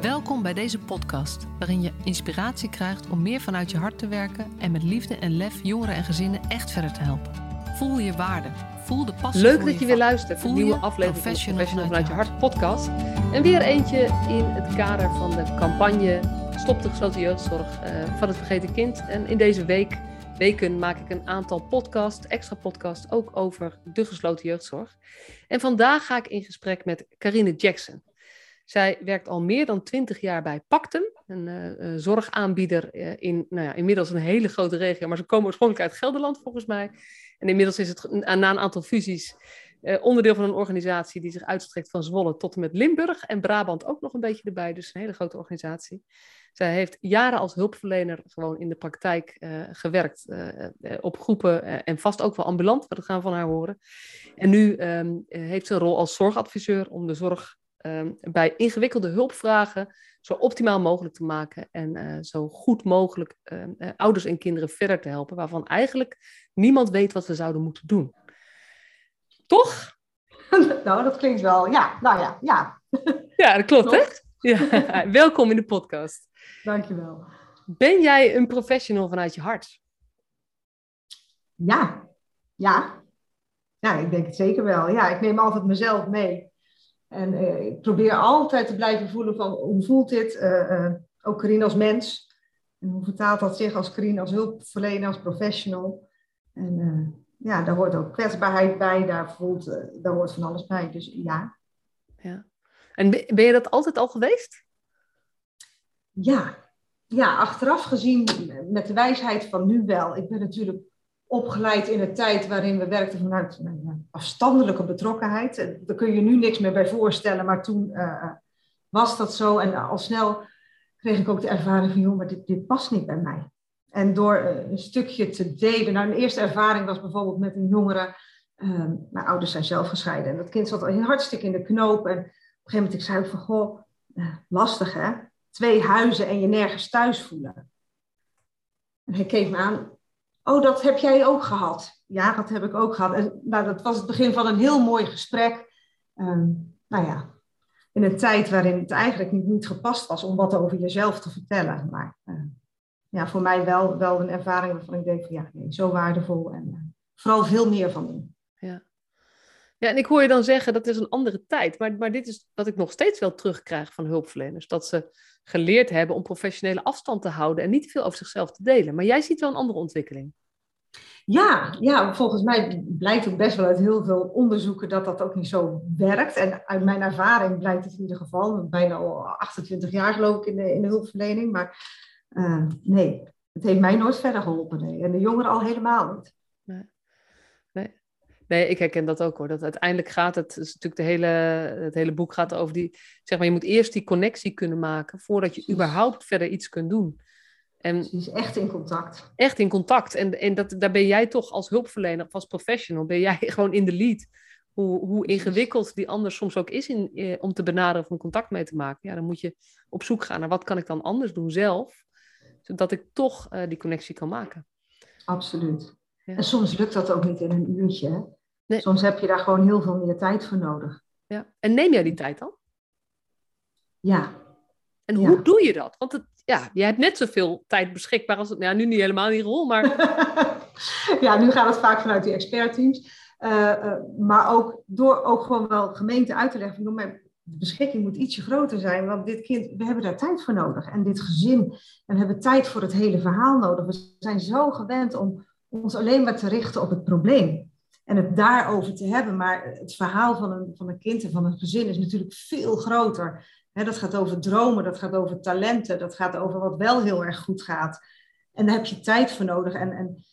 Welkom bij deze podcast, waarin je inspiratie krijgt om meer vanuit je hart te werken en met liefde en lef jongeren en gezinnen echt verder te helpen. Voel je waarde, voel de passie. Leuk voor dat je weer luistert naar Voel een nieuwe aflevering van professional Professional vanuit vanuit je hart podcast. En weer eentje in het kader van de campagne Stop de gesloten jeugdzorg eh, van het vergeten kind. En in deze week, weken maak ik een aantal podcasts, extra podcasts, ook over de gesloten jeugdzorg. En vandaag ga ik in gesprek met Carine Jackson. Zij werkt al meer dan 20 jaar bij Pactum, een eh, eh, zorgaanbieder eh, in nou ja, inmiddels een hele grote regio, maar ze komen oorspronkelijk uit Gelderland volgens mij. En inmiddels is het na een aantal fusies onderdeel van een organisatie die zich uitstrekt van Zwolle tot en met Limburg en Brabant ook nog een beetje erbij, dus een hele grote organisatie. Zij heeft jaren als hulpverlener gewoon in de praktijk gewerkt op groepen en vast ook wel ambulant, dat gaan we van haar horen. En nu ehm, eh, heeft ze een rol als zorgadviseur om de zorg ehm, bij ingewikkelde hulpvragen zo optimaal mogelijk te maken en eh, zo goed mogelijk ehm, eh, ouders en kinderen verder te helpen, waarvan eigenlijk niemand weet wat we zouden moeten doen. Toch? nou, dat klinkt wel. Ja, nou ja, ja. Ja, dat klopt, hè? Ja. Welkom in de podcast. Dankjewel. Ben jij een professional vanuit je hart? Ja, ja. Ja, ik denk het zeker wel. Ja, ik neem altijd mezelf mee. En eh, ik probeer altijd te blijven voelen van hoe voelt dit? Eh, eh, ook Carine als mens. En hoe vertaalt dat zich als Carine als hulpverlener, als professional? En ja, daar hoort ook kwetsbaarheid bij. Daar, voelt, daar hoort van alles bij. Dus ja, En ben ben je dat altijd al geweest? Ja, ja, achteraf gezien met de wijsheid van nu wel. Ik ben natuurlijk opgeleid in een tijd waarin we werkten vanuit afstandelijke betrokkenheid. Eh, Daar kun je nu niks meer bij voorstellen, maar toen eh, was dat zo. En al snel kreeg ik ook de ervaring van, joh, maar dit, dit past niet bij mij. En door eh, een stukje te delen. Nou, mijn eerste ervaring was bijvoorbeeld met een jongere. eh, mijn ouders zijn zelf gescheiden. En dat kind zat al hartstikke in de knoop. En op een gegeven moment ik zei ik van, goh, eh, lastig hè twee huizen en je nergens thuis voelen. En hij keek me aan. Oh, dat heb jij ook gehad? Ja, dat heb ik ook gehad. En, nou, dat was het begin van een heel mooi gesprek. Ehm, nou ja, in een tijd waarin het eigenlijk niet, niet gepast was om wat over jezelf te vertellen. Maar eh, ja, voor mij wel, wel een ervaring waarvan ik denk van ja, nee, zo waardevol. En eh, vooral veel meer van doen. Ja, en ik hoor je dan zeggen dat is een andere tijd. Maar, maar dit is wat ik nog steeds wel terugkrijg van hulpverleners. Dat ze geleerd hebben om professionele afstand te houden en niet te veel over zichzelf te delen. Maar jij ziet wel een andere ontwikkeling. Ja, ja, volgens mij blijkt ook best wel uit heel veel onderzoeken dat dat ook niet zo werkt. En uit mijn ervaring blijkt het in ieder geval. Bijna al 28 jaar geloof ik in de, in de hulpverlening. Maar eh, nee, het heeft mij nooit verder geholpen. Nee. En de jongeren al helemaal niet. Nee, ik herken dat ook hoor. Dat uiteindelijk gaat het, is natuurlijk de hele, het hele boek gaat over die, zeg maar, je moet eerst die connectie kunnen maken voordat je überhaupt verder iets kunt doen. En is echt in contact. echt in contact. En, en dat, daar ben jij toch als hulpverlener of als professional, ben jij gewoon in de lead. Hoe, hoe ingewikkeld die ander soms ook is in, eh, om te benaderen of een contact mee te maken. Ja, dan moet je op zoek gaan naar wat kan ik dan anders doen zelf, zodat ik toch eh, die connectie kan maken. Absoluut. Ja. En soms lukt dat ook niet in een uurtje. Nee. Soms heb je daar gewoon heel veel meer tijd voor nodig. Ja. En neem jij die tijd dan? Ja, En Ja. hoe doe je dat? Want het, ja, je hebt net zoveel tijd beschikbaar als het, nou, nu niet helemaal die rol, maar ja, nu gaat het vaak vanuit die expertteams. Eh, eh, maar ook door ook gewoon wel gemeente uit te leggen. van, maar de beschikking moet ietsje groter zijn. Want dit kind, we hebben daar tijd voor nodig. En dit gezin, en we hebben tijd voor het hele verhaal nodig. We zijn zo gewend om ons alleen maar te richten op het probleem. En het daarover te hebben. Maar het verhaal van een, van een kind en van een gezin is natuurlijk veel groter. Dat gaat over dromen, dat gaat over talenten, dat gaat over wat wel heel erg goed gaat. En daar heb je tijd voor nodig. En, en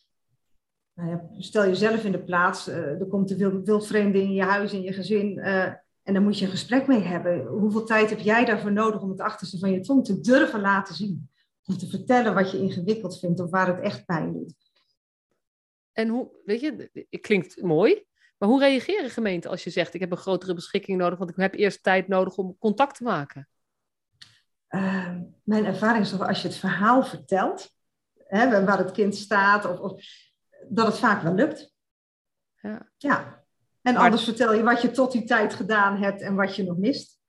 nou ja, stel jezelf in de plaats, eh, er komt een wild, wildvreemde in je huis, in je gezin, eh, en dan moet je een gesprek mee hebben. Hoeveel tijd heb jij daarvoor nodig om het achterste van je tong te durven laten zien? Om te vertellen wat je ingewikkeld vindt of waar het echt pijn doet. En hoe, weet je, het klinkt mooi, maar hoe reageren gemeenten als je zegt: Ik heb een grotere beschikking nodig, want ik heb eerst tijd nodig om contact te maken? Uh, mijn ervaring is toch als je het verhaal vertelt, hè, waar het kind staat, of, of, dat het vaak wel lukt. Ja. ja. En Maar- anders vertel je wat je tot die tijd gedaan hebt en wat je nog mist.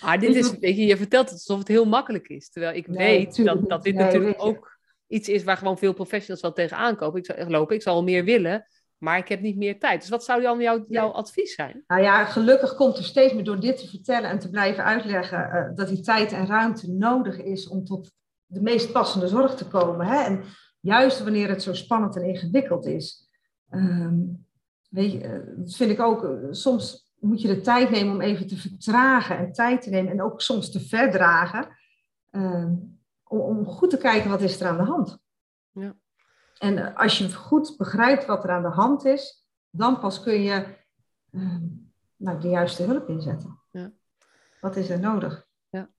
Ah, dit is, weet je, je vertelt het alsof het heel makkelijk is. Terwijl ik weet dat, dat dit natuurlijk ook iets is waar gewoon veel professionals wel tegenaan kopen. Ik zal, lopen, ik zal meer willen, maar ik heb niet meer tijd. Dus wat zou dan jouw, jouw advies zijn? Nou ja, gelukkig komt er steeds meer door dit te vertellen en te blijven uitleggen uh, dat die tijd en ruimte nodig is om tot de meest passende zorg te komen. Hè? En juist wanneer het zo spannend en ingewikkeld is. Um, weet je, eh, dat vind ik ook, uh, soms moet je de tijd nemen om even te vertragen en tijd te nemen en ook soms te verdragen. Um, om, om goed te kijken wat is er aan de hand. Ja. En als je goed begrijpt wat er aan de hand is, dan pas kun je uh, nou, de juiste hulp inzetten. Ja. Wat is er nodig? Ja,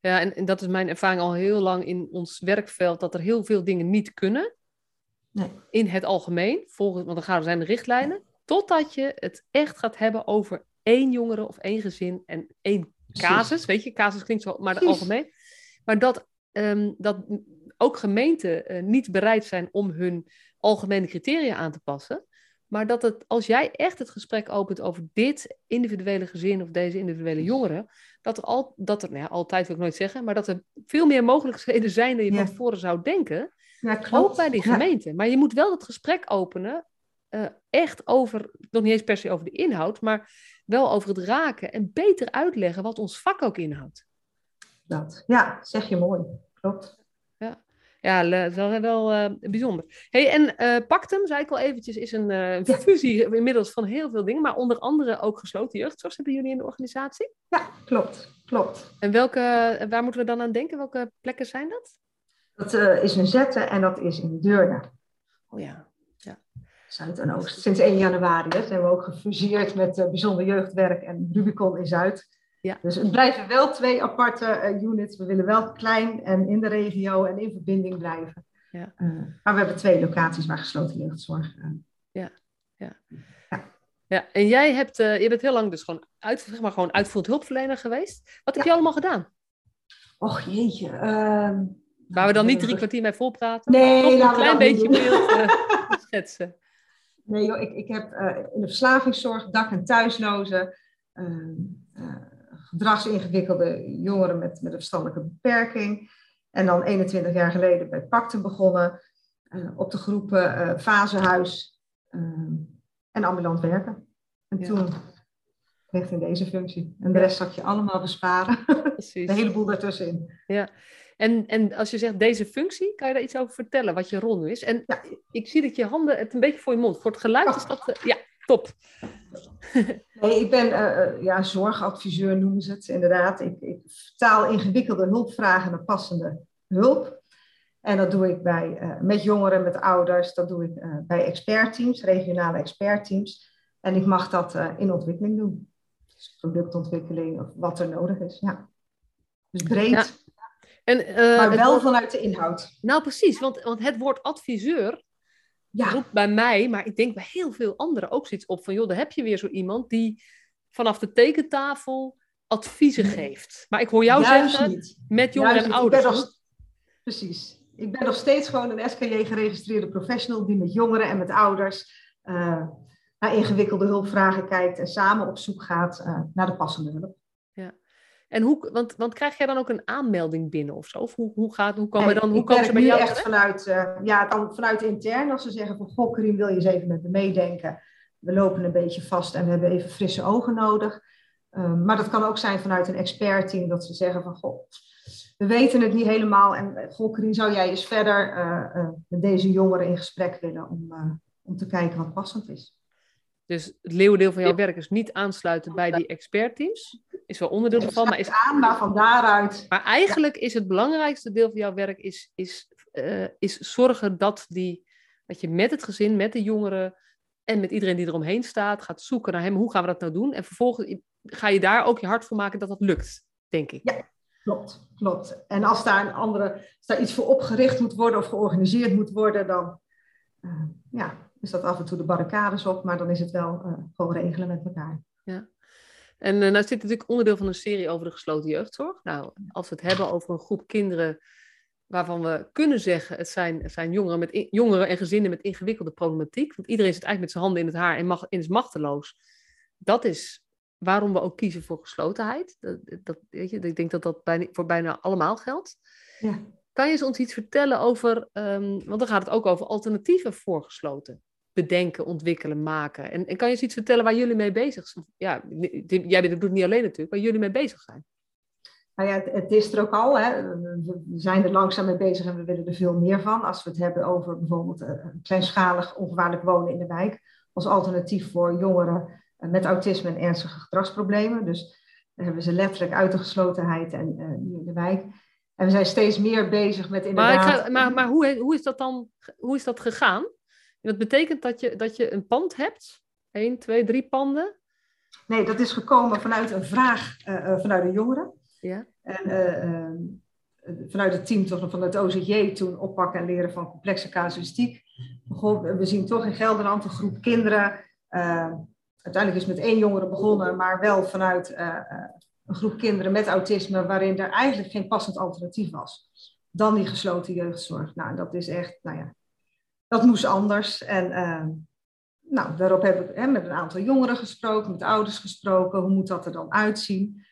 ja en, en, dat is mijn ervaring al heel lang in ons werkveld, dat er heel veel dingen niet kunnen. Nee. In het algemeen, volgens, want dan gaan er zijn de richtlijnen, totdat je het echt gaat hebben over één jongere of één gezin en één casus. Weet je, casus klinkt zo, maar het algemeen. Maar dat um, dat ook gemeenten uh, niet bereid zijn om hun algemene criteria aan te passen. Maar dat het, als jij echt het gesprek opent over dit individuele gezin of deze individuele jongeren, dat er, al, dat er nou ja, altijd wil ik nooit zeggen, maar dat er veel meer mogelijkheden zijn dan je van tevoren zou denken. Ja, ook bij die gemeente. Maar je moet wel het gesprek openen, uh, echt over, nog niet eens per se over de inhoud, maar wel over het raken en beter uitleggen wat ons vak ook inhoudt. Dat. Ja, zeg je mooi. Klopt. Ja, ja dat is wel uh, bijzonder. Hey, en uh, Pactum, zei ik al eventjes, is een uh, fusie inmiddels van heel veel dingen, maar onder andere ook gesloten jeugdzorg hebben jullie in de organisatie? Ja, klopt. klopt. En welke, waar moeten we dan aan denken? Welke plekken zijn dat? Dat is in Zetten en dat is in Deurne. Oh ja. ja. Zuid en Oost. Sinds 1 januari hè, zijn we ook gefuseerd met Bijzonder Jeugdwerk en Rubicon in Zuid. Ja. Dus het blijven wel twee aparte uh, units. We willen wel klein en in de regio en in verbinding blijven. Ja. Uh, maar we hebben twee locaties waar gesloten jeugdzorg. Uh, ja. Ja. ja. Ja, en jij hebt, je bent heel lang dus gewoon, uit, zeg maar, gewoon uitvoerend hulpverlener geweest. Wat heb je allemaal gedaan? Och jeetje. Uh, waar we dan niet drie kwartier mee volpraten? Nee, een klein beetje beeld schetsen. Nee joh, ik, ik heb in de verslavingszorg dak- en thuislozen ehm, gedragsingewikkelde jongeren met, met een verstandelijke beperking. En dan 21 jaar geleden bij Pacten begonnen. Uh, op de groepen uh, Fasehuis uh, en ambulant werken. En ja. toen kreeg in deze functie. En de rest zag je allemaal besparen. Precies. Een heleboel daartussenin. Ja. En, en als je zegt deze functie, kan je daar iets over vertellen, wat je rol nu is? En ja. ik zie dat je handen het een beetje voor je mond. Voor het geluid oh. is dat... ja, top. Nee, ik ben uh, ja, zorgadviseur noemen ze het inderdaad. Ik, ik vertaal ingewikkelde hulpvragen naar passende hulp. En dat doe ik bij, uh, met jongeren, met ouders. Dat doe ik uh, bij expertteams, regionale expertteams. En ik mag dat in ontwikkeling doen. Dus productontwikkeling of wat er nodig is. Ja. Dus breed. Ja. En, maar wel vanuit de inhoud. Nou, precies. Want, want het woord adviseur ja. roept bij mij, maar ik denk bij heel veel anderen ook zoiets op van, joh, daar heb je weer zo iemand die vanaf de tekentafel adviezen geeft. Maar ik hoor jou Juist zeggen, niet. met jongeren en ouders. Nog, precies. Ik ben nog steeds gewoon een SKJ geregistreerde professional die met jongeren en met ouders uh, naar ingewikkelde hulpvragen kijkt en samen op zoek gaat uh, naar de passende hulp. En hoe, want, want krijg jij dan ook een aanmelding binnen of zo? Of hoe, hoe, gaat, hoe komen dan, hoe komen ze bij jou? echt vanuit, uh, ja, dan vanuit intern. Als ze zeggen van, goh, Karim, wil je eens even met me meedenken? We lopen een beetje vast en we hebben even frisse ogen nodig. Um, maar dat kan ook zijn vanuit een expertteam, dat ze zeggen van, goh, we weten het niet helemaal. En eh, goh, Karim, zou jij eens verder uh, met deze jongeren in gesprek willen om, om te kijken wat passend is? Dus het leeuwendeel van jouw werk is niet aansluiten bij die expertteams. Is wel onderdeel ervan. Maar is aan, maar van daaruit. Maar eigenlijk is het belangrijkste deel van jouw werk is, is, uh, is zorgen dat, die, dat je met het gezin, met de jongeren en met iedereen die eromheen staat, gaat zoeken naar hem. Hoe gaan we dat nou doen? En vervolgens ga je daar ook je hart voor maken dat dat lukt, denk ik. Ja, klopt. klopt. En als daar, een andere, als daar iets voor opgericht moet worden of georganiseerd moet worden, dan uh, ja, is dat af en toe de barricades op, maar dan is het wel uh, gewoon regelen met elkaar. Ja. En uh, nou is dit natuurlijk onderdeel van een serie over de gesloten jeugdzorg. Nou, als we het hebben over een groep kinderen waarvan we kunnen zeggen, het zijn, het zijn jongeren, met jongeren en gezinnen met ingewikkelde problematiek. Want iedereen zit eigenlijk met zijn handen in het haar en, mag, en is machteloos. Dat is waarom we ook kiezen voor geslotenheid. Dat, dat, weet je, ik denk dat dat bijna, voor bijna allemaal geldt. Ja. Kan je ons iets vertellen over, ehm, want dan gaat het ook over alternatieven voor gesloten. Bedenken, ontwikkelen, maken. En, en kan je eens iets vertellen waar jullie mee bezig zijn? Ja, jij doet het niet alleen natuurlijk, waar jullie mee bezig zijn. Nou ja, het, is er ook al. Hè. We zijn er langzaam mee bezig en we willen er veel meer van. Als we het hebben over bijvoorbeeld uh, kleinschalig ongevaarlijk wonen in de wijk. Als alternatief voor jongeren eh, met autisme en ernstige gedragsproblemen. Dus dan hebben ze letterlijk uit de geslotenheid en uh, in de wijk. En we zijn steeds meer bezig met inderdaad... Maar, ga, maar, maar hoe, hoe, is dat dan hoe is dat gegaan? Dat betekent dat je, dat je een pand hebt? Eén, twee, drie panden? Nee, dat is gekomen vanuit een vraag uh, vanuit de jongeren. Ja. En uh, vanuit het team toch, van het OZJ toen oppakken en leren van complexe casuïstiek. we zien toch in Gelderland een groep kinderen. Uh, uiteindelijk is het met één jongere begonnen, maar wel vanuit een groep kinderen met autisme, waarin er eigenlijk geen passend alternatief was dan die gesloten jeugdzorg. Nou, dat is echt, nou ja, dat moest anders. En nou, daarop heb ik hè, met een aantal jongeren gesproken, met ouders gesproken. Hoe moet dat er dan uitzien?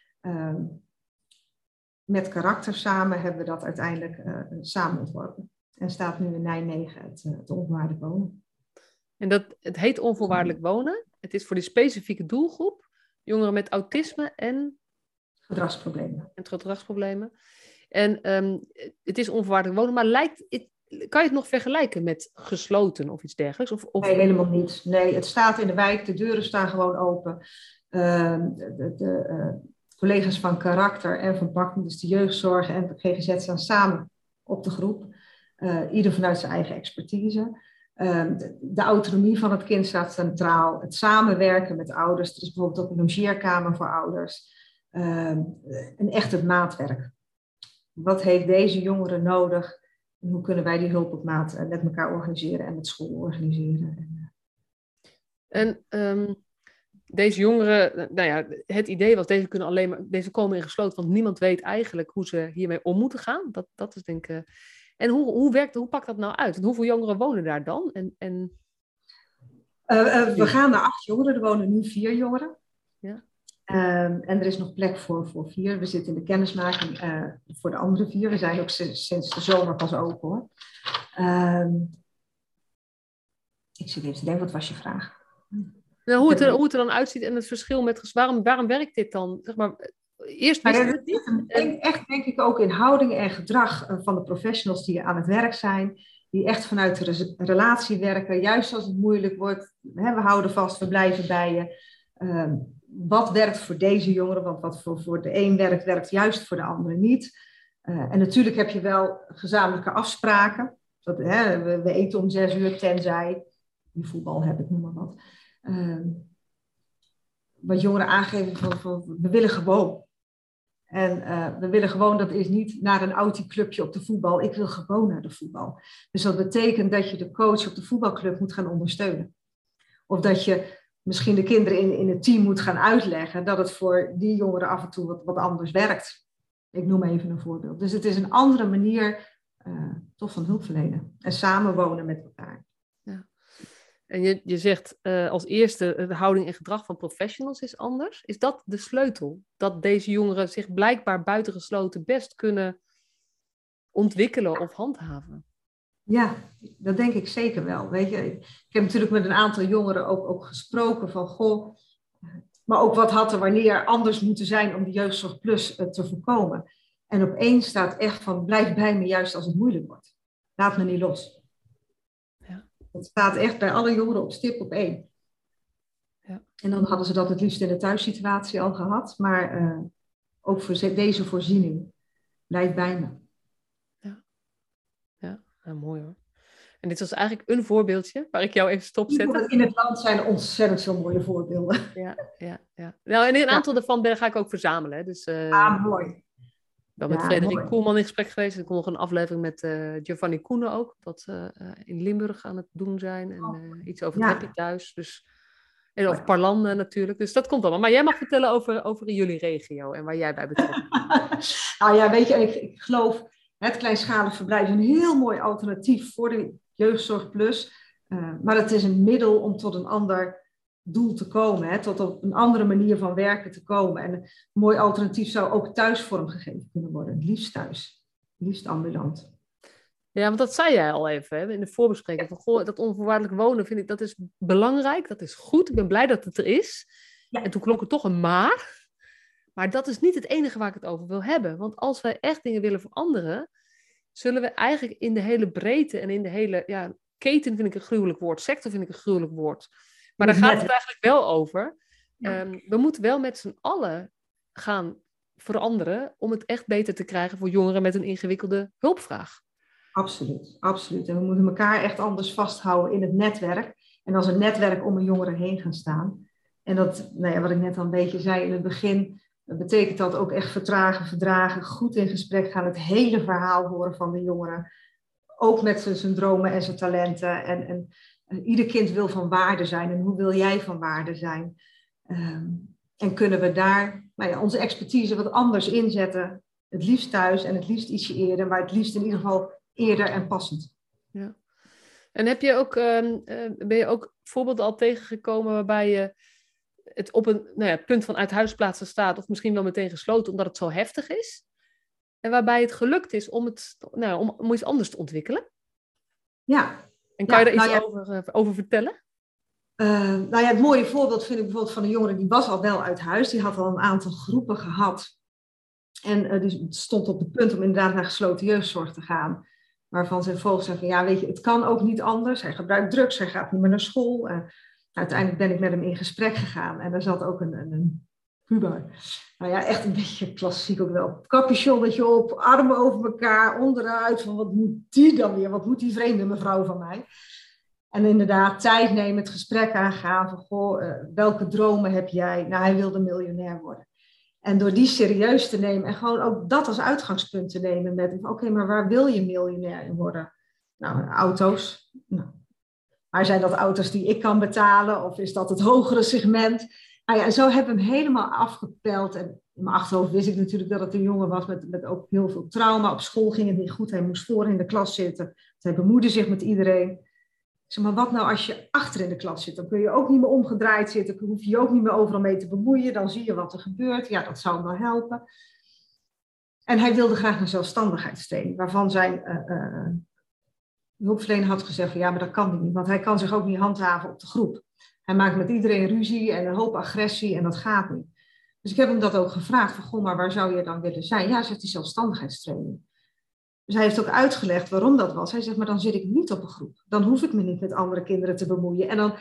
met karakter samen hebben we dat uiteindelijk uh, samen ontworpen. En staat nu in Nijmegen het, uh, het onvoorwaardelijk wonen. En dat, het heet onvoorwaardelijk wonen. Het is voor die specifieke doelgroep, jongeren met autisme en... Gedragsproblemen. En gedragsproblemen. En um, het is onvoorwaardelijk wonen, maar lijkt, het, kan je het nog vergelijken met gesloten of iets dergelijks? Of, of... Nee, helemaal niet. Nee, het staat in de wijk, de deuren staan gewoon open. Uh, de, uh, collega's van karakter en van pakken, dus de jeugdzorg en de GGZ staan samen op de groep. Uh, ieder vanuit zijn eigen expertise. Uh, de, de, autonomie van het kind staat centraal. Het samenwerken met ouders. Er is bijvoorbeeld ook een logeerkamer voor ouders. Uh, en echt het maatwerk. Wat heeft deze jongere nodig? En hoe kunnen wij die hulp op maat eh, met elkaar organiseren en met school organiseren? En um deze jongeren, nou ja, het idee was, deze, kunnen alleen maar, deze komen in gesloten, want niemand weet eigenlijk hoe ze hiermee om moeten gaan. Dat, dat is denk ik. en hoe, hoe werkt, hoe pakt dat nou uit? En hoeveel jongeren wonen daar dan? En, en... Uh, uh, we gaan naar acht jongeren, er wonen nu vier jongeren. Ja. Um, en er is nog plek voor, voor vier. We zitten in de kennismaking uh, voor de andere vier. We zijn ook sinds de zomer pas open hoor. Um, ik zit even te denken, wat was je vraag? Nou, hoe, het er, hoe het er dan uitziet en het verschil met... Waarom, waarom werkt dit dan? Zeg maar, eerst het niet. En... Echt denk ik ook in houding en gedrag eh, van de professionals die aan het werk zijn. Die echt vanuit de relatie werken. Juist als het moeilijk wordt. Hè, we houden vast, we blijven bij je. Uh, wat werkt voor deze jongeren? Want wat voor, voor de een werkt, werkt juist voor de andere niet. Uh, en natuurlijk heb je wel gezamenlijke afspraken. Dat, hè, we, eten om zes uur, tenzij je voetbal hebt, ik noem maar wat. Ehm, wat jongeren aangeven van, we willen gewoon. En uh, we willen gewoon, dat is niet naar een autieclubje op de voetbal. Ik wil gewoon naar de voetbal. Dus dat betekent dat je de coach op de voetbalclub moet gaan ondersteunen. Of dat je misschien de kinderen in, in het team moet gaan uitleggen dat het voor die jongeren af en toe wat, wat anders werkt. Ik noem even een voorbeeld. Dus het is een andere manier uh, toch van hulp verlenen. En samenwonen met elkaar. En je, je zegt uh, als eerste, de houding en gedrag van professionals is anders. Is dat de sleutel? Dat deze jongeren zich blijkbaar buitengesloten best kunnen ontwikkelen of handhaven? Ja, dat denk ik zeker wel. Weet je, ik heb natuurlijk met een aantal jongeren ook, ook gesproken van, goh, maar ook wat had er wanneer anders moeten zijn om de jeugdzorg plus uh, te voorkomen. En opeens staat echt van, blijf bij me juist als het moeilijk wordt. Laat me niet los. Het staat echt bij alle jongeren op stip op één. Ja. En dan hadden ze dat het liefst in de thuissituatie al gehad. Maar uh, ook voor deze voorziening blijft bij me. Ja, ja mooi hoor. En dit was eigenlijk een voorbeeldje waar ik jou even stopzet. In het land zijn ontzettend veel mooie voorbeelden. Ja, ja, ja. Nou, en een aantal daarvan ga ik ook verzamelen. Dus, uh, ah, mooi ben met Frederik Koelman in gesprek geweest. Ik kom nog een aflevering met uh, Giovanni Koenen ook. Dat ze uh, in Limburg aan het doen zijn. En uh, iets over het ja. thuis. Dus, en over Parlan natuurlijk. Dus dat komt allemaal. Maar jij mag vertellen over, over jullie regio en waar jij bij betrokken bent. nou ja, weet je, ik, ik geloof het kleinschalig verblijf is een heel mooi alternatief voor de Jeugdzorg Plus. maar het is een middel om tot een ander doel te komen, hè, tot op een andere manier van werken te komen. En een mooi alternatief zou ook thuis vormgegeven kunnen worden, het liefst thuis, het liefst ambulant. Ja, want dat zei jij al even hè, in de voorbespreking. Van, goh, dat onvoorwaardelijk wonen vind ik dat is belangrijk, dat is goed. Ik ben blij dat het er is. Ja. En toen klonk het toch een maar. Maar dat is niet het enige waar ik het over wil hebben. Want als wij echt dingen willen veranderen, zullen we eigenlijk in de hele breedte en in de hele ja, keten vind ik een gruwelijk woord, sector vind ik een gruwelijk woord. Maar daar gaat het eigenlijk wel over. Ehm, we moeten wel met z'n allen gaan veranderen om het echt beter te krijgen voor jongeren met een ingewikkelde hulpvraag. Absoluut, absoluut. En we moeten elkaar echt anders vasthouden in het netwerk. En als een netwerk om een jongere heen gaan staan. En dat, nou ja, wat ik net al een beetje zei in het begin, betekent dat ook echt vertragen, verdragen, goed in gesprek gaan, het hele verhaal horen van de jongeren. Ook met zijn dromen en zijn talenten. En, en, ieder kind wil van waarde zijn. En hoe wil jij van waarde zijn? Ehm, en kunnen we daar nou ja, onze expertise wat anders inzetten? Het liefst thuis en het liefst ietsje eerder, maar het liefst in ieder geval eerder en passend. Ja. En heb je ook, ehm, eh, ben je ook voorbeelden al tegengekomen waarbij je het op een nou ja, punt van uithuisplaatsen staat, of misschien wel meteen gesloten omdat het zo heftig is? En waarbij het gelukt is om, het, nou, om, om iets anders te ontwikkelen? Ja. En kan je daar iets nou over, uh, over vertellen? Uh, nou ja, het mooie voorbeeld vind ik bijvoorbeeld van een jongere die was al wel uit huis. Die had al een aantal groepen gehad. En uh, die stond op het punt om inderdaad naar gesloten jeugdzorg te gaan waarvan zijn volgens zei van ja, weet je, het kan ook niet anders. Hij gebruikt drugs, hij gaat niet meer naar school. Uh, uiteindelijk ben ik met hem in gesprek gegaan en er zat ook een, een, een puber. Nou ja, echt een beetje klassiek ook wel. Capuchonnetje op, armen over elkaar, onderuit. Van wat moet die dan weer? Wat moet die vreemde mevrouw van mij? En inderdaad, tijd nemen, het gesprek aangaan van, goh, uh, welke dromen heb jij? Nou, hij wilde miljonair worden. En door die serieus te nemen en gewoon ook dat als uitgangspunt te nemen met, oké, maar waar wil je miljonair worden? Nou, auto's. Nou, maar zijn dat auto's die ik kan betalen of is dat het hogere segment? Nou ja, zo hebben we hem helemaal afgepeld. En in mijn achterhoofd wist ik natuurlijk dat het een jongen was met, met ook heel veel trauma. Op school ging het niet goed. Hij moest voor in de klas zitten. Hij bemoeide zich met iedereen. Zeg maar, wat nou als je achter in de klas zit? Dan kun je ook niet meer omgedraaid zitten. Dan hoef je je ook niet meer overal mee te bemoeien. Dan zie je wat er gebeurt. Ja, dat zou hem wel helpen. En hij wilde graag een zelfstandigheidstraining, waarvan zijn uh, uh, hulpverlener had gezegd van ja, maar dat kan niet, want hij kan zich ook niet handhaven op de groep. Hij maakt met iedereen ruzie en een hoop agressie en dat gaat niet. Dus ik heb hem dat ook gevraagd van goh, maar waar zou je dan willen zijn? Ja, zegt hij zelfstandigheidstraining. Dus hij heeft ook uitgelegd waarom dat was. Hij zegt, maar dan zit ik niet op een groep. Dan hoef ik me niet met andere kinderen te bemoeien. En dan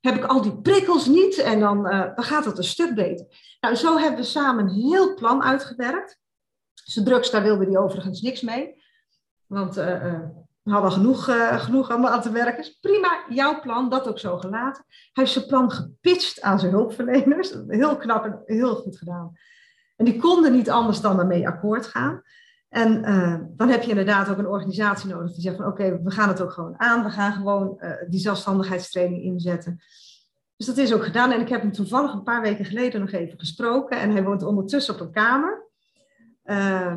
heb ik al die prikkels niet en dan, uh, dan gaat het een stuk beter. Nou, zo hebben we samen een heel plan uitgewerkt. Zijn drugs, daar wilde hij overigens niks mee. Want uh, uh, we hadden genoeg, genoeg allemaal aan te werken. prima, jouw plan, dat ook zo gelaten. Hij heeft zijn plan gepitcht aan zijn hulpverleners. Heel knap en heel goed gedaan. En die konden niet anders dan ermee akkoord gaan. En uh, dan heb je inderdaad ook een organisatie nodig die zegt van oké, we gaan het ook gewoon aan. We gaan gewoon uh, die zelfstandigheidstraining inzetten. Dus dat is ook gedaan. En ik heb hem toevallig een paar weken geleden nog even gesproken. En hij woont ondertussen op een kamer. Uh,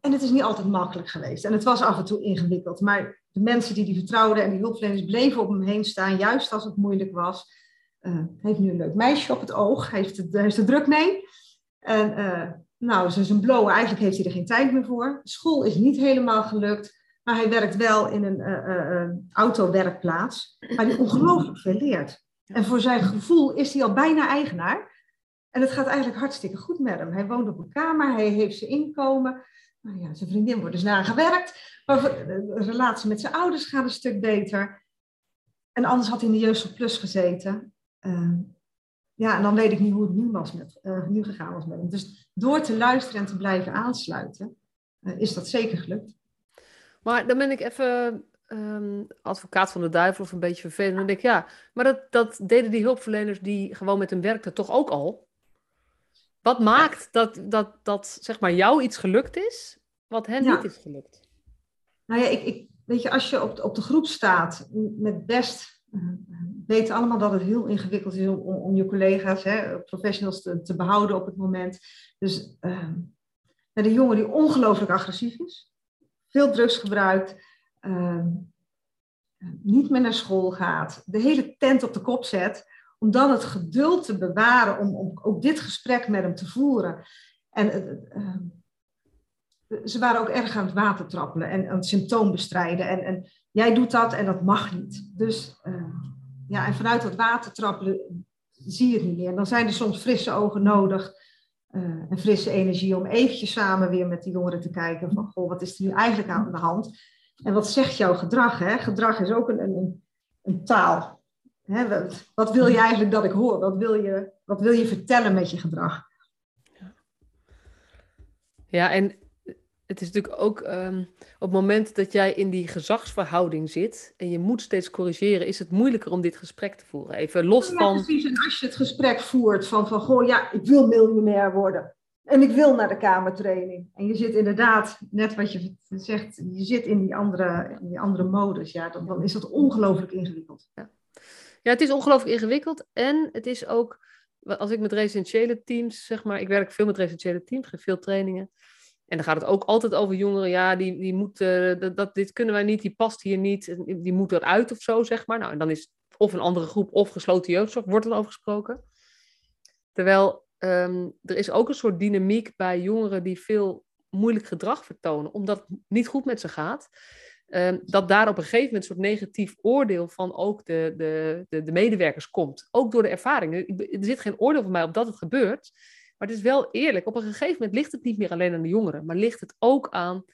en het is niet altijd makkelijk geweest. En het was af en toe ingewikkeld. Maar de mensen die die vertrouwden en die hulpverleners bleven op hem heen staan, juist als het moeilijk was. hij heeft nu een leuk meisje op het oog. Heeft, het, heeft druk mee. En nou, ze is een blowen. Eigenlijk heeft hij er geen tijd meer voor. School is niet helemaal gelukt. Maar hij werkt wel in een uh, autowerkplaats. Waar hij ongelooflijk veel leert. En voor zijn gevoel is hij al bijna eigenaar. En het gaat eigenlijk hartstikke goed met hem. Hij woont op een kamer. Hij heeft zijn inkomen. Nou ja, zijn vriendin wordt dus nagewerkt. De relatie met zijn ouders gaat een stuk beter. En anders had hij in de Jeugd Plus gezeten. Uh, ja, en dan weet ik niet hoe het nu, was met, uh, nu gegaan was met hem. Dus door te luisteren en te blijven aansluiten, uh, is dat zeker gelukt. Maar dan ben ik even um, advocaat van de duivel of een beetje vervelend. Dan denk ik, ja, maar dat, dat deden die hulpverleners die gewoon met hem werkten toch ook al? Wat maakt dat, dat, dat zeg maar jou iets gelukt is, wat hen ja. niet is gelukt? Nou ja, ik, ik, weet je, als je op, op de groep staat met best weten allemaal dat het heel ingewikkeld is om, om je collega's, hè, professionals te, te, behouden op het moment. Dus uh, de jongen die ongelooflijk agressief is, veel drugs gebruikt, uh, niet meer naar school gaat, de hele tent op de kop zet om dan het geduld te bewaren om, om ook dit gesprek met hem te voeren. En uh, ze waren ook erg aan het water trappelen en aan het symptoom bestrijden. En, en jij doet dat en dat mag niet. Dus uh, ja, en vanuit dat water trappelen zie je het niet meer. Dan zijn er soms frisse ogen nodig en frisse energie om eventjes samen weer met die jongeren te kijken van, goh, wat is er nu eigenlijk aan de hand? En wat zegt jouw gedrag? Hè? Gedrag is ook een, een, een taal. Hè? Wat, wat, wil je eigenlijk dat ik hoor? Wat wil je, wat wil je vertellen met je gedrag? Ja, en het is natuurlijk ook um, op het moment dat jij in die gezagsverhouding zit en je moet steeds corrigeren, is het moeilijker om dit gesprek te voeren. Even los ja, van. Precies, en als je het gesprek voert van, van goh, ja, ik wil miljonair worden. En ik wil naar de kamertraining. En je zit inderdaad, net wat je zegt, je zit in die andere, in die andere modus. Ja, dan, dan is dat ongelooflijk ingewikkeld. Ja. Ja, het is ongelooflijk ingewikkeld. En het is ook, als ik met residentiële teams, zeg maar, ik werk veel met residentiële teams, geef veel trainingen. En dan gaat het ook altijd over jongeren. Ja, die, die moeten, dat, dat, dit kunnen wij niet, die past hier niet, die moet eruit of zo, zeg maar. Nou, en dan is of een andere groep of gesloten jeugdzorg, wordt er over gesproken. Terwijl Ehm, er is ook een soort dynamiek bij jongeren die veel moeilijk gedrag vertonen, omdat het niet goed met ze gaat. Ehm, dat daar op een gegeven moment een soort negatief oordeel van ook de, de, de, de medewerkers komt. Ook door de ervaring. Er zit geen oordeel van mij op dat het gebeurt. Maar het is wel eerlijk. Op een gegeven moment ligt het niet meer alleen aan de jongeren, maar ligt het ook aan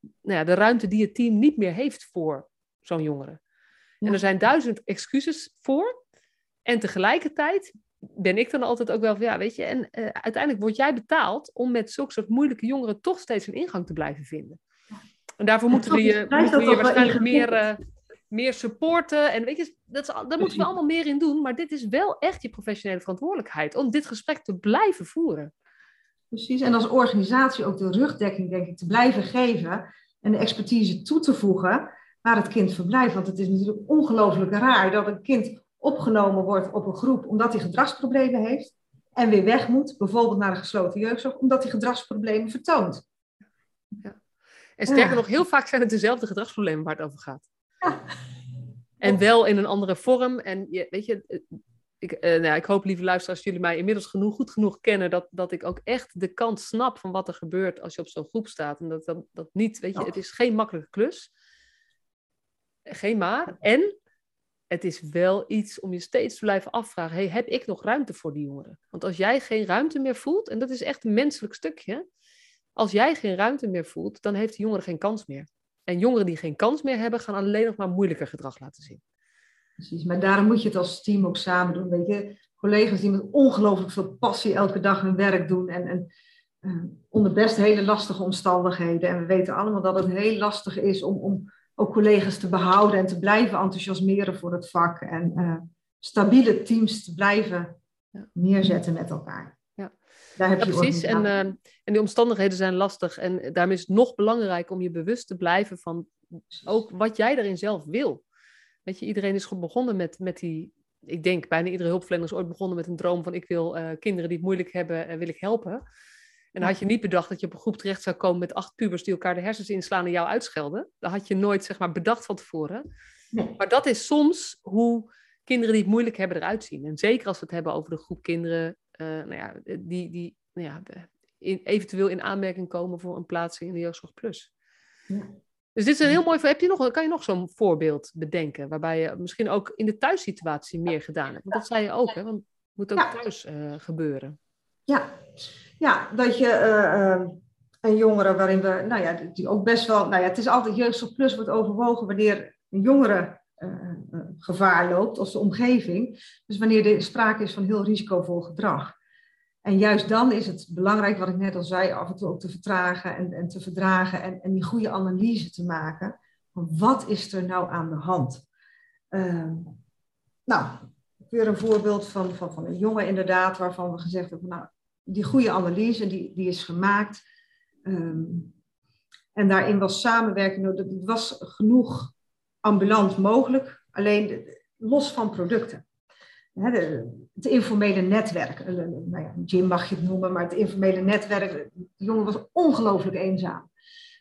nou ja, de ruimte die het team niet meer heeft voor zo'n jongere. En er zijn duizend excuses voor. En tegelijkertijd ben ik dan altijd ook wel van, ja, weet je, en uh, uiteindelijk word jij betaald om met zulke soort moeilijke jongeren toch steeds een ingang te blijven vinden. En daarvoor moeten we je, moeten we je waarschijnlijk meer, uh, meer supporten. En weet je, dat is, daar moeten we allemaal meer in doen. Maar dit is wel echt je professionele verantwoordelijkheid om dit gesprek te blijven voeren. Precies, en als organisatie ook de rugdekking, denk ik, te blijven geven en de expertise toe te voegen waar het kind verblijft. Want het is natuurlijk ongelooflijk raar dat een kind opgenomen wordt op een groep omdat hij gedragsproblemen heeft en weer weg moet, bijvoorbeeld naar de gesloten jeugdzorg, omdat hij gedragsproblemen vertoont. Ja. En sterker nog, heel vaak zijn het dezelfde gedragsproblemen waar het over gaat. Ja. En wel in een andere vorm. En je, weet je, eh, ik, uh, nou, ik hoop, lieve luisteraars, jullie mij inmiddels genoeg, goed genoeg kennen, dat, dat ik ook echt de kant snap van wat er gebeurt als je op zo'n groep staat. En dat, dat, dat niet, weet je, het is geen makkelijke klus. Geen maar. En het is wel iets om je steeds te blijven afvragen: hey, heb ik nog ruimte voor die jongeren? Want als jij geen ruimte meer voelt, en dat is echt een menselijk stukje, als jij geen ruimte meer voelt, dan heeft die jongere geen kans meer. En jongeren die geen kans meer hebben, gaan alleen nog maar moeilijker gedrag laten zien. Precies, maar daarom moet je het als team ook samen doen. Weet je, collega's die met ongelooflijk veel passie elke dag hun werk doen en, en uh, onder best hele lastige omstandigheden. En we weten allemaal dat het heel lastig is om, om ook collega's te behouden en te blijven enthousiasmeren voor het vak. En uh, stabiele teams te blijven neerzetten met elkaar. Ja, Daar heb je precies. En, uh, en die omstandigheden zijn lastig. En daarom is het nog belangrijk om je bewust te blijven van ook wat jij erin zelf wil. Weet je, iedereen is begonnen met, met die. Ik denk bijna iedere hulpverlener is ooit begonnen met een droom van ik wil uh, kinderen die het moeilijk hebben, wil ik helpen. En dan had je niet bedacht dat je op een groep terecht zou komen met acht pubers die elkaar de hersens inslaan en jou uitschelden. Dat had je nooit zeg maar, bedacht van tevoren. Maar dat is soms hoe kinderen die het moeilijk hebben eruit zien. En zeker als we het hebben over de groep kinderen nou ja, die, die nou ja, in, eventueel in aanmerking komen voor een plaatsing in de Jeugdzorg Plus. Ja. Dus dit is een heel mooi. Heb je nog, kan je nog zo'n voorbeeld bedenken waarbij je misschien ook in de thuissituatie meer gedaan hebt? Want dat zei je ook, hè? Want het moet ook thuis uh, gebeuren. Ja, ja, dat je uh, een jongere waarin we, nou ja, die ook best wel, nou ja, het is altijd jeugdzorg plus wordt overwogen wanneer een jongere gevaar loopt, als de omgeving. Dus wanneer er sprake is van heel risicovol gedrag. En juist dan is het belangrijk, wat ik net al zei, af en toe ook te vertragen en, en te verdragen en, en die goede analyse te maken. Van wat is er nou aan de hand? Uh, nou, weer een voorbeeld van, van, van een jongen inderdaad, waarvan we gezegd hebben, nou, die goede analyse die, die is gemaakt. Um, en daarin was samenwerking, het was genoeg ambulant mogelijk, alleen los van producten. het informele netwerk, nou ja, gym mag je het noemen, maar het informele netwerk, de jongen was ongelooflijk eenzaam.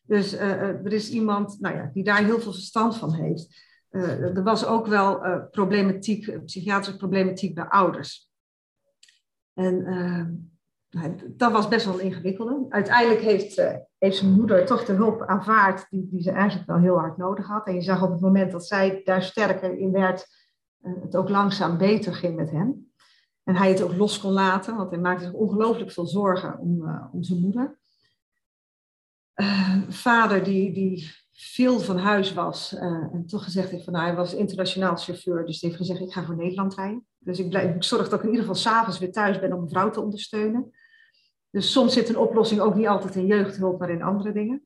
Dus uh, er is iemand nou ja, die daar heel veel verstand van heeft. er was ook wel problematiek, psychiatrische problematiek bij ouders. En nou, dat was best wel ingewikkeld. Uiteindelijk heeft, heeft zijn moeder toch de hulp aanvaard die, die ze eigenlijk wel heel hard nodig had. En je zag op het moment dat zij daar sterker in werd, het ook langzaam beter ging met hem. En hij het ook los kon laten, want hij maakte zich ongelooflijk veel zorgen om, uh, om zijn moeder. Vader die, die veel van huis was en toch gezegd heeft van nou, hij was internationaal chauffeur, dus die heeft gezegd ik ga voor Nederland rijden. Dus ik, blijf, ik zorg dat ik in ieder geval s'avonds weer thuis ben om mijn vrouw te ondersteunen. Dus soms zit een oplossing ook niet altijd in jeugdhulp, maar in andere dingen.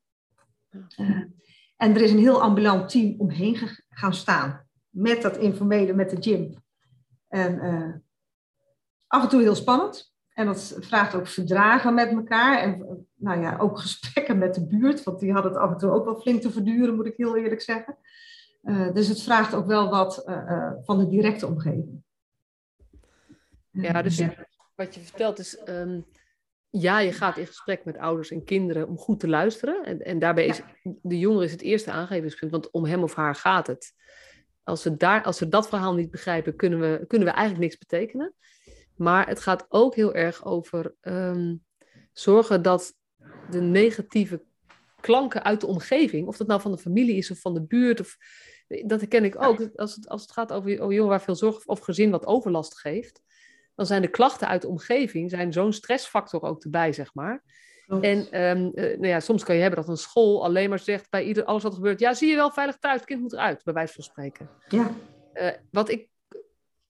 en er is een heel ambulant team omheen gaan staan met dat informele, met de gym. En af en toe heel spannend. En dat vraagt ook verdragen met elkaar. En nou ja, ook gesprekken met de buurt. Want die hadden het af en toe ook wel flink te verduren, moet ik heel eerlijk zeggen. Uh, dus het vraagt ook wel wat uh, van de directe omgeving. Ja, dus wat je vertelt is... Um, ja, je gaat in gesprek met ouders en kinderen om goed te luisteren. En, en daarbij is de jongere is het eerste aangevingspunt, want om hem of haar gaat het. Als we, daar, als we dat verhaal niet begrijpen, kunnen we, kunnen we eigenlijk niks betekenen. Maar het gaat ook heel erg over um, zorgen dat de negatieve klanken uit de omgeving, of dat nou van de familie is of van de buurt, of, dat herken ik ook. Als het, als het gaat over, over jongen waar veel zorg of gezin wat overlast geeft, dan zijn de klachten uit de omgeving zijn zo'n stressfactor ook erbij, zeg maar. En um, nou ja, soms kan je hebben dat een school alleen maar zegt bij ieder, alles wat er gebeurt, ja, zie je wel veilig thuis, het kind moet eruit, bij wijze van spreken. Ja. Uh, wat ik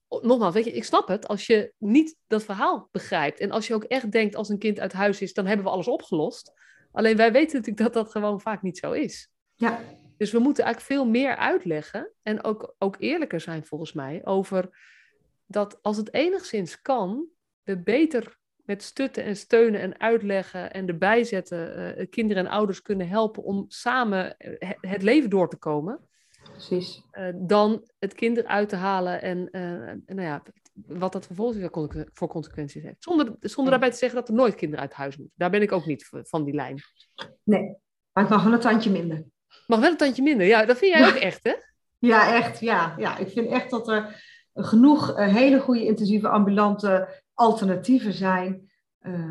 nogmaals, weet je, ik snap het als je niet dat verhaal begrijpt. En als je ook echt denkt als een kind uit huis is, dan hebben we alles opgelost. Alleen wij weten natuurlijk dat dat gewoon vaak niet zo is. Ja. Dus we moeten eigenlijk veel meer uitleggen en ook, ook eerlijker zijn volgens mij over dat als het enigszins kan, we beter met stutten en steunen en uitleggen en erbij zetten uh, kinderen en ouders kunnen helpen om samen eh, het leven door te komen precies. Uh, dan het kind eruit te halen en uh, nou ja, wat dat vervolgens voor consequenties heeft. Zonder, zonder daarbij te zeggen dat er nooit kinderen uit huis moeten. Daar ben ik ook niet van die lijn. Nee, maar het mag wel een tandje minder. Mag wel een tandje minder, ja, dat vind jij ook echt, hè? Ja, echt, ja. ja. Ik vind echt dat er genoeg uh, hele goede intensieve ambulante alternatieven zijn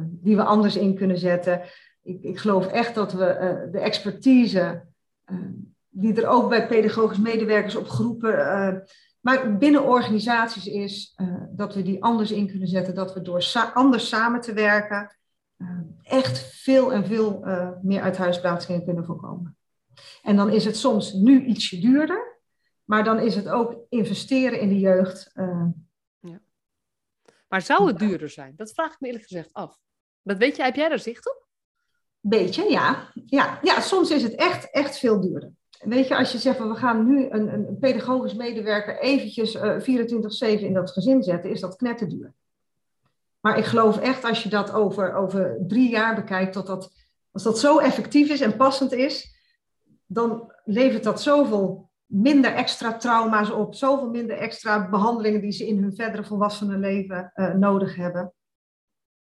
die we anders in kunnen zetten. Ik, ik geloof echt dat we de expertise die er ook bij pedagogisch medewerkers op groepen, maar binnen organisaties is, dat we die anders in kunnen zetten, dat we door anders samen te werken echt veel en veel meer uit huisplaatsingen kunnen voorkomen. En dan is het soms nu ietsje duurder, maar dan is het ook investeren in de jeugd. Ja. Maar zou het duurder zijn? Dat vraag ik me eerlijk gezegd af. Dat weet je, heb jij daar zicht op? Beetje, ja. Ja, ja soms is het echt, echt veel duurder weet je, als je zegt van we gaan nu een, een pedagogisch medewerker eventjes uh, 24-7 in dat gezin zetten, is dat knetterduur. Maar ik geloof echt als je dat over, over drie jaar bekijkt, dat dat, als dat zo effectief is en passend is, dan levert dat zoveel minder extra trauma's op, zoveel minder extra behandelingen die ze in hun verdere volwassenen leven uh, nodig hebben.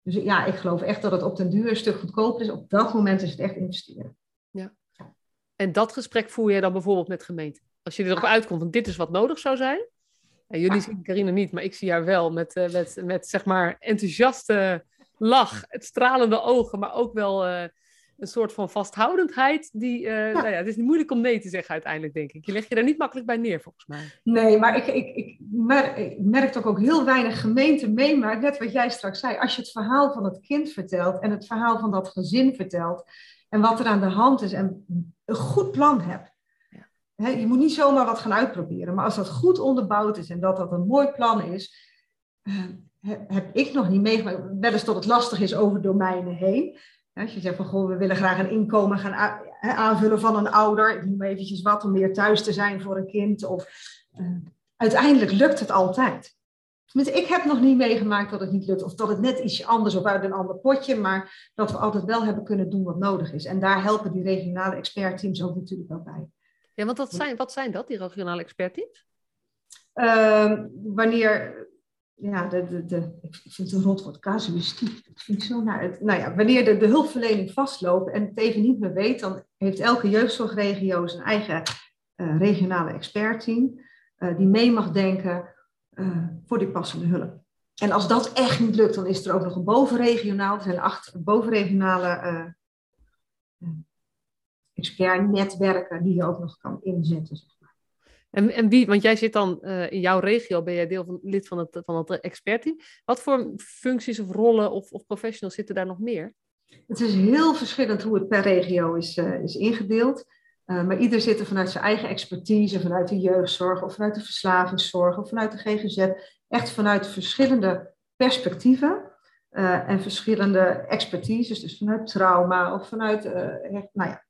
Dus ja, ik geloof echt dat het op den duur een stuk goedkoper is. Op dat moment is het echt investeren. Ja. En dat gesprek voer je dan bijvoorbeeld met gemeente. Als je erop uitkomt, van dit is wat nodig zou zijn. En jullie zien Carine niet, maar ik zie haar wel met, uh, met, met zeg maar enthousiaste lach, het stralende ogen, maar ook wel uh, een soort van vasthoudendheid. Die, uh, ja. Nou ja, het is moeilijk om nee te zeggen uiteindelijk, denk ik. Je legt je daar niet makkelijk bij neer, volgens mij. Nee, maar ik, ik, ik, merk, ik merk ook heel weinig gemeenten mee. Maar net wat jij straks zei, als je het verhaal van het kind vertelt en het verhaal van dat gezin vertelt en wat er aan de hand is en een goed plan hebt. Ja. je moet niet zomaar wat gaan uitproberen, maar als dat goed onderbouwd is en dat dat een mooi plan is, uh, heb ik nog niet meegemaakt. Wel eens tot het lastig is over domeinen heen. Als je zegt van goh, we willen graag een inkomen gaan aanvullen van een ouder, ik noem eventjes wat, om meer thuis te zijn voor een kind. Of, uh, uiteindelijk lukt het altijd. Tenminste, ik heb nog niet meegemaakt dat het niet lukt. Of dat het net ietsje anders of uit een ander potje. Maar dat we altijd wel hebben kunnen doen wat nodig is. En daar helpen die regionale expertteams ook natuurlijk wel bij. Ja, want wat zijn, wat zijn dat, die regionale expertteams? Uh, wanneer, ja, de, de, de, ik vind het een rotwoord, casuïstiek. Vind zo naar het. Nou ja, wanneer de, de hulpverlening vastloopt en het even niet meer weet, dan heeft elke jeugdzorgregio zijn eigen regionale expertteam die mee mag denken voor die passende hulp. En als dat echt niet lukt, dan is er ook nog een bovenregionaal. Er zijn acht bovenregionale expertnetwerken die je ook nog kan inzetten. En, en wie, want jij zit dan uh, in jouw regio, ben jij deel van, lid van het, van het expertteam. Wat voor functies of rollen of, of professionals zitten daar nog meer? Het is heel verschillend hoe het per regio is, uh, is ingedeeld. Maar ieder zit er vanuit zijn eigen expertise, vanuit de jeugdzorg of vanuit de verslavingszorg of vanuit de GGZ. Echt vanuit verschillende perspectieven en verschillende expertises. Dus vanuit trauma of vanuit, nou ja,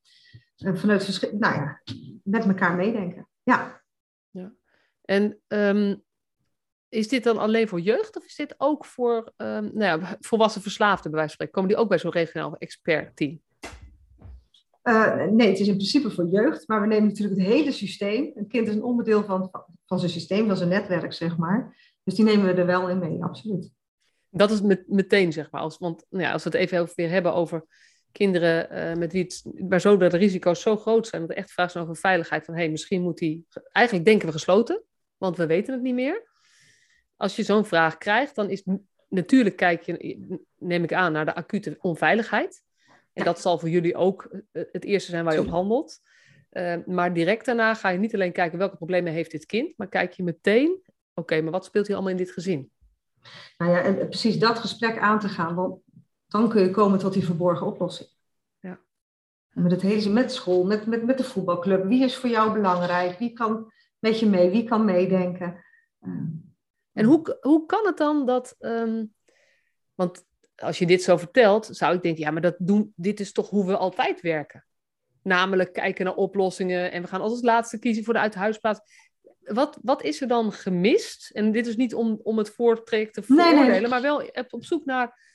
vanuit nou ja, met elkaar meedenken. Ja. En um, is dit dan alleen voor jeugd of is dit ook voor um, nou ja, volwassen verslaafden, bij wijze van spreken? Komen die ook bij zo'n regionaal expertteam? Uh, nee, het is in principe voor jeugd, maar we nemen natuurlijk het hele systeem. Een kind is een onderdeel van, van zijn systeem, van zijn netwerk, zeg maar. Dus die nemen we er wel in mee, absoluut. Dat is met, meteen, zeg maar. Als, want nou ja, als we het even weer hebben over kinderen uh, met wie het, waar zo de risico's zo groot zijn, dat er echt vraag is over veiligheid. Van hé, hey, misschien moet die, eigenlijk denken we gesloten, want we weten het niet meer. Als je zo'n vraag krijgt, dan is natuurlijk kijk je, neem ik aan, naar de acute onveiligheid. En dat zal voor jullie ook eh, het eerste zijn waar je op handelt. Uh, maar direct daarna ga je niet alleen kijken welke problemen heeft dit kind, maar kijk je meteen, oké, maar wat speelt hier allemaal in dit gezin? Nou ja, en precies dat gesprek aan te gaan, want dan kun je komen tot die verborgen oplossing. Ja. Met het hele, met school, met, met, met de voetbalclub. Wie is voor jou belangrijk? Wie kan met je mee? Wie kan meedenken? En hoe, hoe kan het dan dat, um, want als je dit zo vertelt, zou ik denken, ja, maar dat doen, dit is toch hoe we altijd werken. Namelijk kijken naar oplossingen en we gaan als laatste kiezen voor de uithuisplaats. Wat, wat is er dan gemist? En dit is niet om, om het voortraject te voordelen, nee, nee. maar wel op zoek naar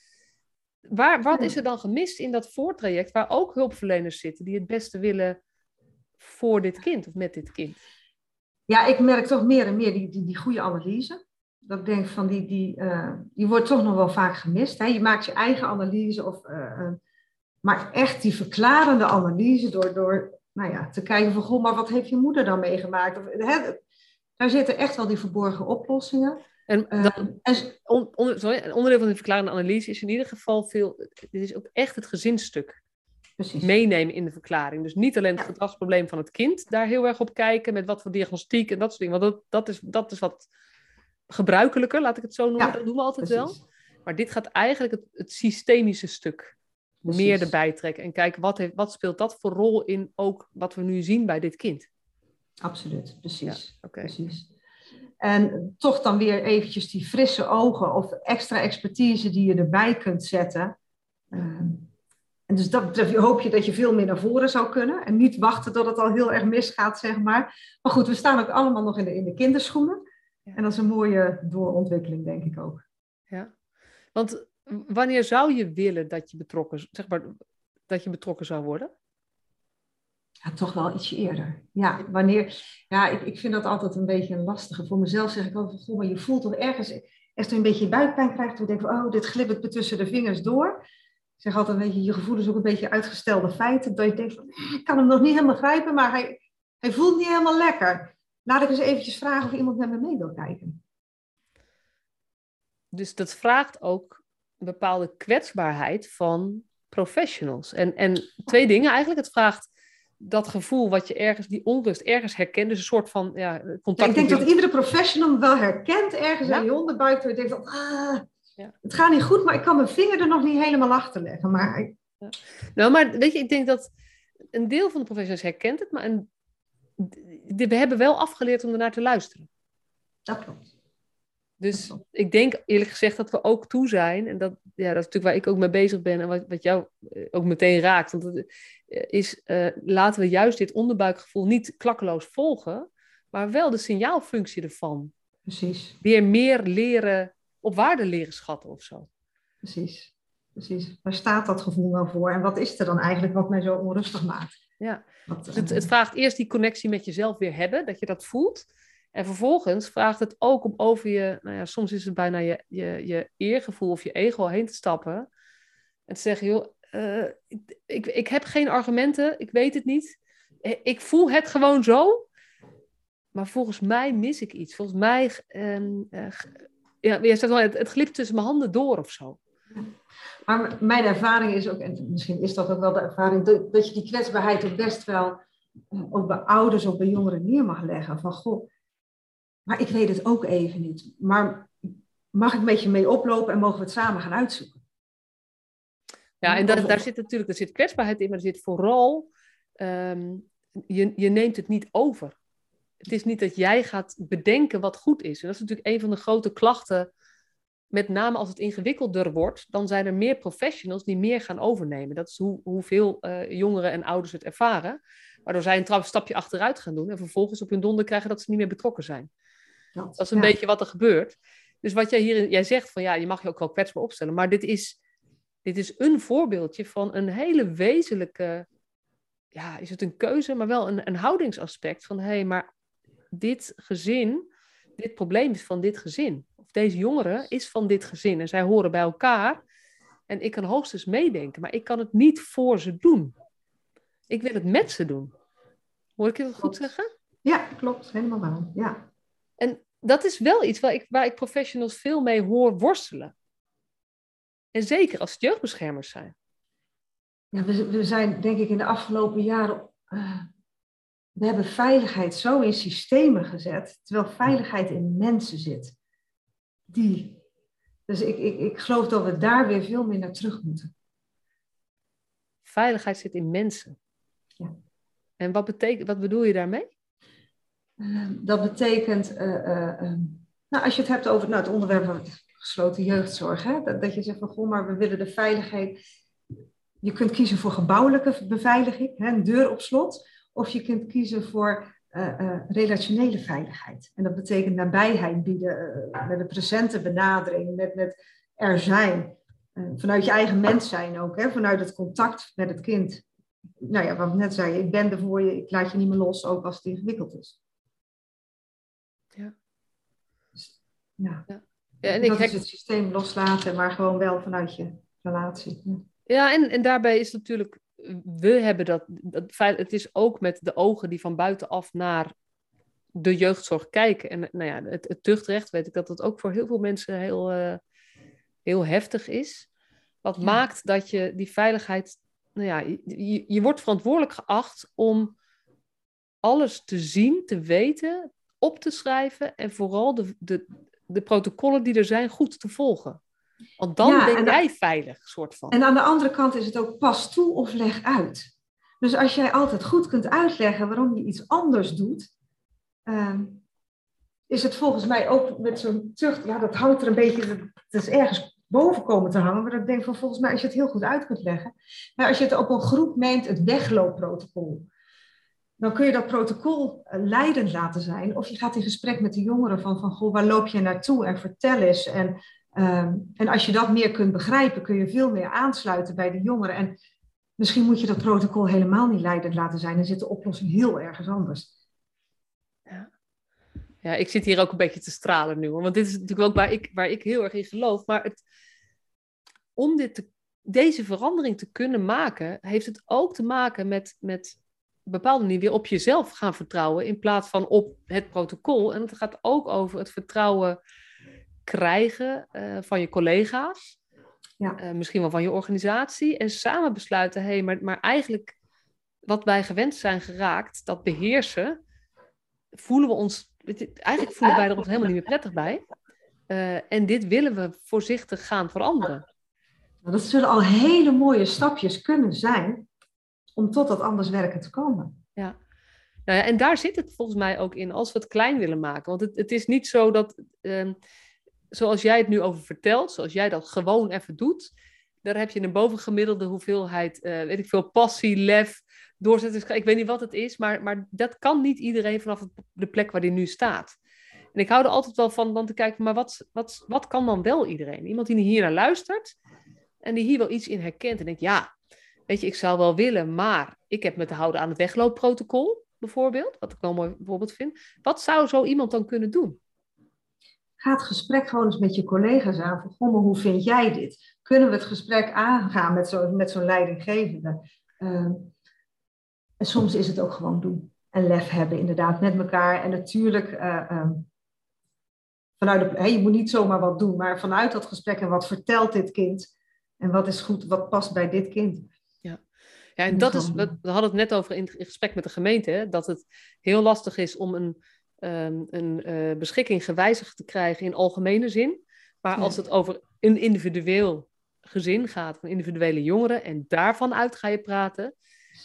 Waar, wat is er dan gemist in dat voortraject waar ook hulpverleners zitten die het beste willen voor dit kind of met dit kind? Ja, ik merk toch meer en meer die, die, die goede analyse. Dat ik denk van die, die, uh, die wordt toch nog wel vaak gemist. Hè? Je maakt je eigen analyse, of, uh, maar echt die verklarende analyse door, door nou ja, te kijken van goh, maar wat heeft je moeder dan meegemaakt? Of, hè? Daar zitten echt wel die verborgen oplossingen. En, dan, on, sorry, onderdeel van de verklarende analyse is in ieder geval veel, dit is ook echt het gezinsstuk. Precies. Meenemen in de verklaring. Dus niet alleen het gedragsprobleem van het kind, daar heel erg op kijken met wat voor diagnostiek en dat soort dingen. Want dat, dat, is, dat is wat gebruikelijker, laat ik het zo noemen. dat doen we altijd wel. Maar dit gaat eigenlijk het, het systemische stuk meer erbij trekken. En kijken wat, heeft, wat speelt dat voor rol in ook wat we nu zien bij dit kind. Absoluut, precies. Ja, precies. En toch dan weer eventjes die frisse ogen of extra expertise die je erbij kunt zetten. Ehm, en dus dat betreft hoop je dat je veel meer naar voren zou kunnen. En niet wachten tot het al heel erg misgaat, zeg maar. Maar goed, we staan ook allemaal nog in de, in de kinderschoenen. En dat is een mooie doorontwikkeling, denk ik ook. Ja, want wanneer zou je willen dat je betrokken, zeg maar, dat je betrokken zou worden? Ja, toch wel ietsje eerder. Ja, wanneer, ja ik, ik vind dat altijd een beetje een lastige. Voor mezelf zeg ik altijd, goh, maar je voelt toch ergens, echt een beetje buikpijn krijgt. Toen denk ik, oh, dit glibbert me tussen de vingers door. Zeg altijd, weet je, je gevoel is ook een beetje uitgestelde feiten. Dat je denkt, van, eh, ik kan hem nog niet helemaal grijpen, maar hij, hij voelt niet helemaal lekker. Laat ik eens eventjes vragen of iemand met me mee wil kijken. Dus dat vraagt ook een bepaalde kwetsbaarheid van professionals. En, en twee dingen eigenlijk. Het vraagt dat gevoel wat je ergens, die onrust ergens herkent. Dus een soort van ja, contact. ik denk dat iedere professional wel herkent ergens ja. in je onderbuik. Dat je denkt van, ah, ja. het gaat niet goed, maar ik kan mijn vinger er nog niet helemaal achter leggen. Maar... Ja. Nou, maar weet je, ik denk dat een deel van de professionals herkent het, maar een, we hebben wel afgeleerd om ernaar te luisteren. Dat klopt. Dus ik denk eerlijk gezegd dat we ook toe zijn, en dat, ja, dat is natuurlijk waar ik ook mee bezig ben en wat, wat jou eh, ook meteen raakt, want het eh, is uh, laten we juist dit onderbuikgevoel niet klakkeloos volgen, maar wel de signaalfunctie ervan. Precies. Weer meer leren, op waarde leren schatten of zo. Precies, precies. Waar staat dat gevoel nou voor en wat is er dan eigenlijk wat mij zo onrustig maakt? Ja, het, het vraagt eerst die connectie met jezelf weer hebben, dat je dat voelt. En vervolgens vraagt het ook om over je, nou ja, soms is het bijna je, je, je eergevoel of je ego heen te stappen. En te zeggen, joh, uh, ik, ik, ik heb geen argumenten, ik weet het niet. Ik voel het gewoon zo. maar volgens mij mis ik iets. Volgens mij, uh, ja, je zegt wel, het, het glipt tussen mijn handen door of zo. Maar mijn ervaring is ook, en misschien is dat ook wel de ervaring, dat, dat je die kwetsbaarheid ook best wel eh, ook bij ouders of bij jongeren neer mag leggen. Van goh, maar ik weet het ook even niet. Maar mag ik een beetje mee oplopen en mogen we het samen gaan uitzoeken? Ja, en daar, daar zit natuurlijk er zit kwetsbaarheid in, maar er zit vooral, um, je, je neemt het niet over. Het is niet dat jij gaat bedenken wat goed is. En dat is natuurlijk een van de grote klachten met name als het ingewikkelder wordt, dan zijn er meer professionals die meer gaan overnemen. Dat is hoe, hoeveel uh, jongeren en ouders het ervaren. Waardoor zij een stapje achteruit gaan doen en vervolgens op hun donder krijgen dat ze niet meer betrokken zijn. dat is een beetje wat er gebeurt. Dus wat jij hier, jij zegt van ja, je mag je ook wel kwetsbaar opstellen, maar dit is, dit is een voorbeeldje van een hele wezenlijke, ja, is het een keuze, maar wel een, een houdingsaspect van hé, hey, maar dit gezin, dit probleem is van dit gezin deze jongere is van dit gezin en zij horen bij elkaar. En ik kan hoogstens meedenken, maar ik kan het niet voor ze doen. Ik wil het met ze doen. Hoor ik je dat goed zeggen? Ja, klopt. Helemaal waar. Ja. En dat is wel iets waar ik, waar ik professionals veel mee hoor worstelen. En zeker als het jeugdbeschermers zijn. Ja, we, we zijn denk ik in de afgelopen jaren... Uh, we hebben veiligheid zo in systemen gezet, terwijl veiligheid in mensen zit die. Dus ik, ik, ik geloof dat we daar weer veel meer naar terug moeten. Veiligheid zit in mensen. Ja. En wat, betekent, wat bedoel je daarmee? Uh, dat betekent, uh, uh, nou, als je het hebt over nou, het onderwerp van gesloten jeugdzorg, hè, dat, dat, je zegt van goh, maar we willen de veiligheid. Je kunt kiezen voor gebouwelijke beveiliging, hè, een deur op slot, of je kunt kiezen voor uh, relationele veiligheid. En dat betekent nabijheid bieden, uh, met een presente benadering, met, met er zijn. vanuit je eigen mens zijn ook, hè? vanuit het contact met het kind. Nou ja, wat ik net zei, ik ben er voor je, ik laat je niet meer los, ook als het ingewikkeld is. Ja. Dus, ja. ja. en dat ik is het systeem loslaten, maar gewoon wel vanuit je relatie. Ja, ja en, en daarbij is natuurlijk we hebben dat, dat het is ook met de ogen die van buitenaf naar de jeugdzorg kijken. En nou ja, het, het tuchtrecht weet ik dat dat ook voor heel veel mensen heel, uh, heel heftig is. Wat maakt dat je die veiligheid, nou ja, je, je wordt verantwoordelijk geacht om alles te zien, te weten, op te schrijven en vooral de, de, de protocollen die er zijn goed te volgen. Want dan ben jij veilig, soort van. En aan de andere kant is het ook pas toe of leg uit. Dus als jij altijd goed kunt uitleggen waarom je iets anders doet, ehm, is het volgens mij ook met zo'n tucht, ja, dat houdt er een beetje, het is ergens boven komen te hangen. Maar ik denk van volgens mij, als je het heel goed uit kunt leggen, maar als je het op een groep neemt, het wegloopprotocol, dan kun je dat protocol eh, leidend laten zijn. Of je gaat in gesprek met de jongeren van, van goh, waar loop je naartoe en vertel eens. En Ehm, en als je dat meer kunt begrijpen, kun je veel meer aansluiten bij de jongeren. En misschien moet je dat protocol helemaal niet leidend laten zijn. Dan zit de oplossing heel ergens anders. Ja. ik zit hier ook een beetje te stralen nu. Want dit is natuurlijk ook waar ik, waar ik heel erg in geloof. Maar het, om dit deze verandering te kunnen maken, heeft het ook te maken met, met bepaalde manier weer op jezelf gaan vertrouwen. In plaats van op het protocol. En het gaat ook over het vertrouwen krijgen uh, van je collega's, ja. Uh, misschien wel van je organisatie, en samen besluiten, hé, hey, maar, maar eigenlijk wat wij gewend zijn geraakt, dat beheersen, voelen we ons, eigenlijk voelen wij er ons helemaal niet meer prettig bij. Uh, en dit willen we voorzichtig gaan veranderen. Nou, dat zullen al hele mooie stapjes kunnen zijn om tot dat anders werken te komen. Ja. Nou ja, en daar zit het volgens mij ook in, als we het klein willen maken. Want het, het is niet zo dat. Uh, zoals jij het nu over vertelt, zoals jij dat gewoon even doet, daar heb je een bovengemiddelde hoeveelheid, uh, weet ik veel, passie, lef, doorzettingskracht. Ik weet niet wat het is, maar, maar dat kan niet iedereen vanaf de plek waar die nu staat. En ik hou er altijd wel van dan te kijken, maar wat, wat, wat kan dan wel iedereen? Iemand die hier naar luistert en die hier wel iets in herkent en denkt, ja, weet je, ik zou wel willen, maar ik heb me te houden aan het wegloopprotocol, bijvoorbeeld, wat ik wel mooi voorbeeld vind. Wat zou zo iemand dan kunnen doen? Ga het gesprek gewoon eens met je collega's aan. Van, goh, hoe vind jij dit? Kunnen we het gesprek aangaan met zo'n met zo'n leidinggevende? Uh, en soms is het ook gewoon doen. en lef hebben, inderdaad, met elkaar. En natuurlijk, uh, um, vanuit de, je moet niet zomaar wat doen, maar vanuit dat gesprek en wat vertelt dit kind en wat is goed, wat past bij dit kind. Ja, ja en dat is, we, hadden het net over in, gesprek met de gemeente, hè, dat het heel lastig is om een, um, een uh, beschikking gewijzigd te krijgen in algemene zin. Maar als het over een individueel gezin gaat, van individuele jongeren, en daarvan uit ga je praten,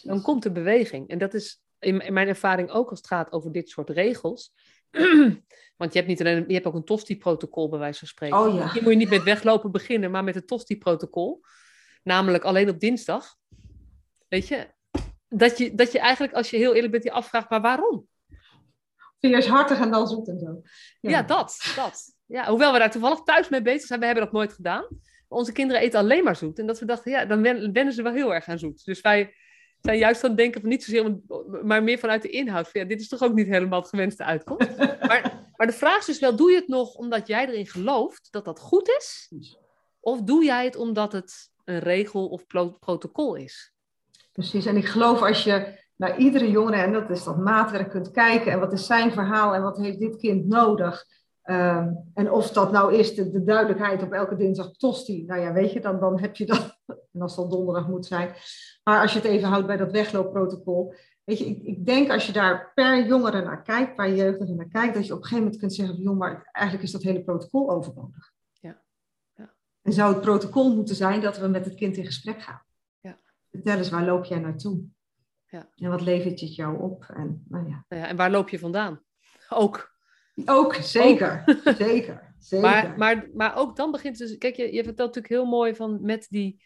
dan komt er beweging. En dat is in, mijn ervaring ook als het gaat over dit soort regels. Want je hebt, niet alleen, je hebt ook een TOSTI-protocol, bij wijze van spreken. Oh, ja. Hier moet je niet met weglopen beginnen, maar met het TOSTI-protocol. Namelijk alleen op dinsdag. Weet je? Dat, je? dat je eigenlijk, als je heel eerlijk bent, je afvraagt, maar waarom? Eerst hartig en dan zoet en zo. Ja, ja dat, dat. Ja, hoewel we daar toevallig thuis mee bezig zijn, we hebben dat nooit gedaan. Onze kinderen eten alleen maar zoet. En dat we dachten, ja, dan wennen ze wel heel erg aan zoet. Dus wij zijn juist aan het denken van niet zozeer, maar meer vanuit de inhoud. Van, ja, dit is toch ook niet helemaal het gewenste uitkomst. maar, maar de vraag is dus wel, doe je het nog omdat jij erin gelooft dat dat goed is? Of doe jij het omdat het een regel of protocol is? Precies, en ik geloof als je naar iedere jongere, en dat is dat maatwerk, kunt kijken en wat is zijn verhaal en wat heeft dit kind nodig. Um, en of dat nou is de, de, duidelijkheid op elke dinsdag tosti, nou ja, weet je, dan, dan heb je dat. En als dat donderdag moet zijn. Maar als je het even houdt bij dat wegloopprotocol. Weet je, ik, ik denk als je daar per jongere naar kijkt, per jeugdige naar kijkt, dat je op een gegeven moment kunt zeggen: joh, maar eigenlijk is dat hele protocol overbodig. Ja. ja. En zou het protocol moeten zijn dat we met het kind in gesprek gaan? Ja. Vertel eens, waar loop jij naartoe? Ja. En wat levert het jou op? En, nou ja. Ja, en waar loop je vandaan? Ook. Ook, zeker. Ook. zeker. zeker. Maar, maar, maar ook dan begint dus... Kijk, je, je vertelt natuurlijk heel mooi van met die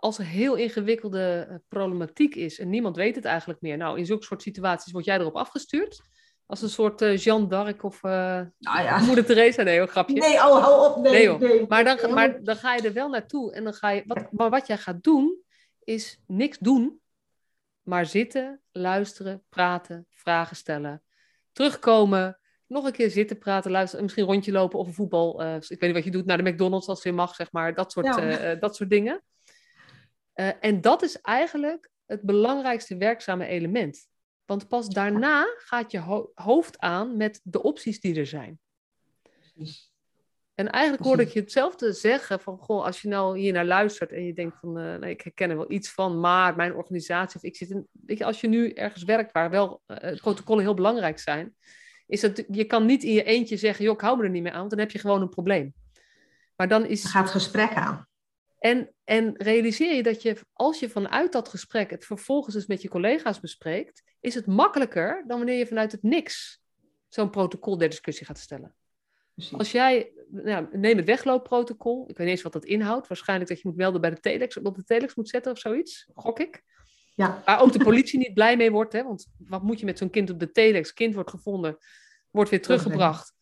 als er heel ingewikkelde eh, problematiek is en niemand weet het eigenlijk meer. Nou, in zulke soort situaties word jij erop afgestuurd. Als een soort uh, Jeanne d'Arc of uh, nou ja. moeder Teresa. Nee, een grapje. Nee, oh, hou op. Nee, nee, nee maar, dan, maar dan ga je er wel naartoe. En dan ga je, wat, maar wat jij gaat doen, is niks doen. Maar zitten, luisteren, praten, vragen stellen. Terugkomen, nog een keer zitten, praten, luisteren. Misschien rondje lopen of een voetbal. Uh, ik weet niet wat je doet, naar de McDonald's als je mag, zeg maar. Dat soort, ja. dat soort dingen. Uh, en dat is eigenlijk het belangrijkste werkzame element. Want pas daarna gaat je ho hoofd aan met de opties die er zijn. En eigenlijk hoorde ik je hetzelfde zeggen van, goh, als je nou hier naar luistert en je denkt van, uh, nee, ik herken er wel iets van, maar mijn organisatie of ik zit in, weet je, als je nu ergens werkt waar wel uh, protocollen heel belangrijk zijn, is dat je kan niet in je eentje zeggen, joh, ik hou me er niet meer aan, want dan heb je gewoon een probleem. Maar dan is... Dan gaat het gesprek aan. En, en realiseer je dat je, als je vanuit dat gesprek het vervolgens eens met je collega's bespreekt, is het makkelijker dan wanneer je vanuit het niks zo'n protocol der discussie gaat stellen. Precies. Als jij, nou, neem het wegloopprotocol, ik weet niet eens wat dat inhoudt, waarschijnlijk dat je moet melden bij de telex, op de telex moet zetten of zoiets, gok ik. Ja. Waar ook de politie niet blij mee wordt, hè? want wat moet je met zo'n kind op de telex? Kind wordt gevonden, wordt weer teruggebracht.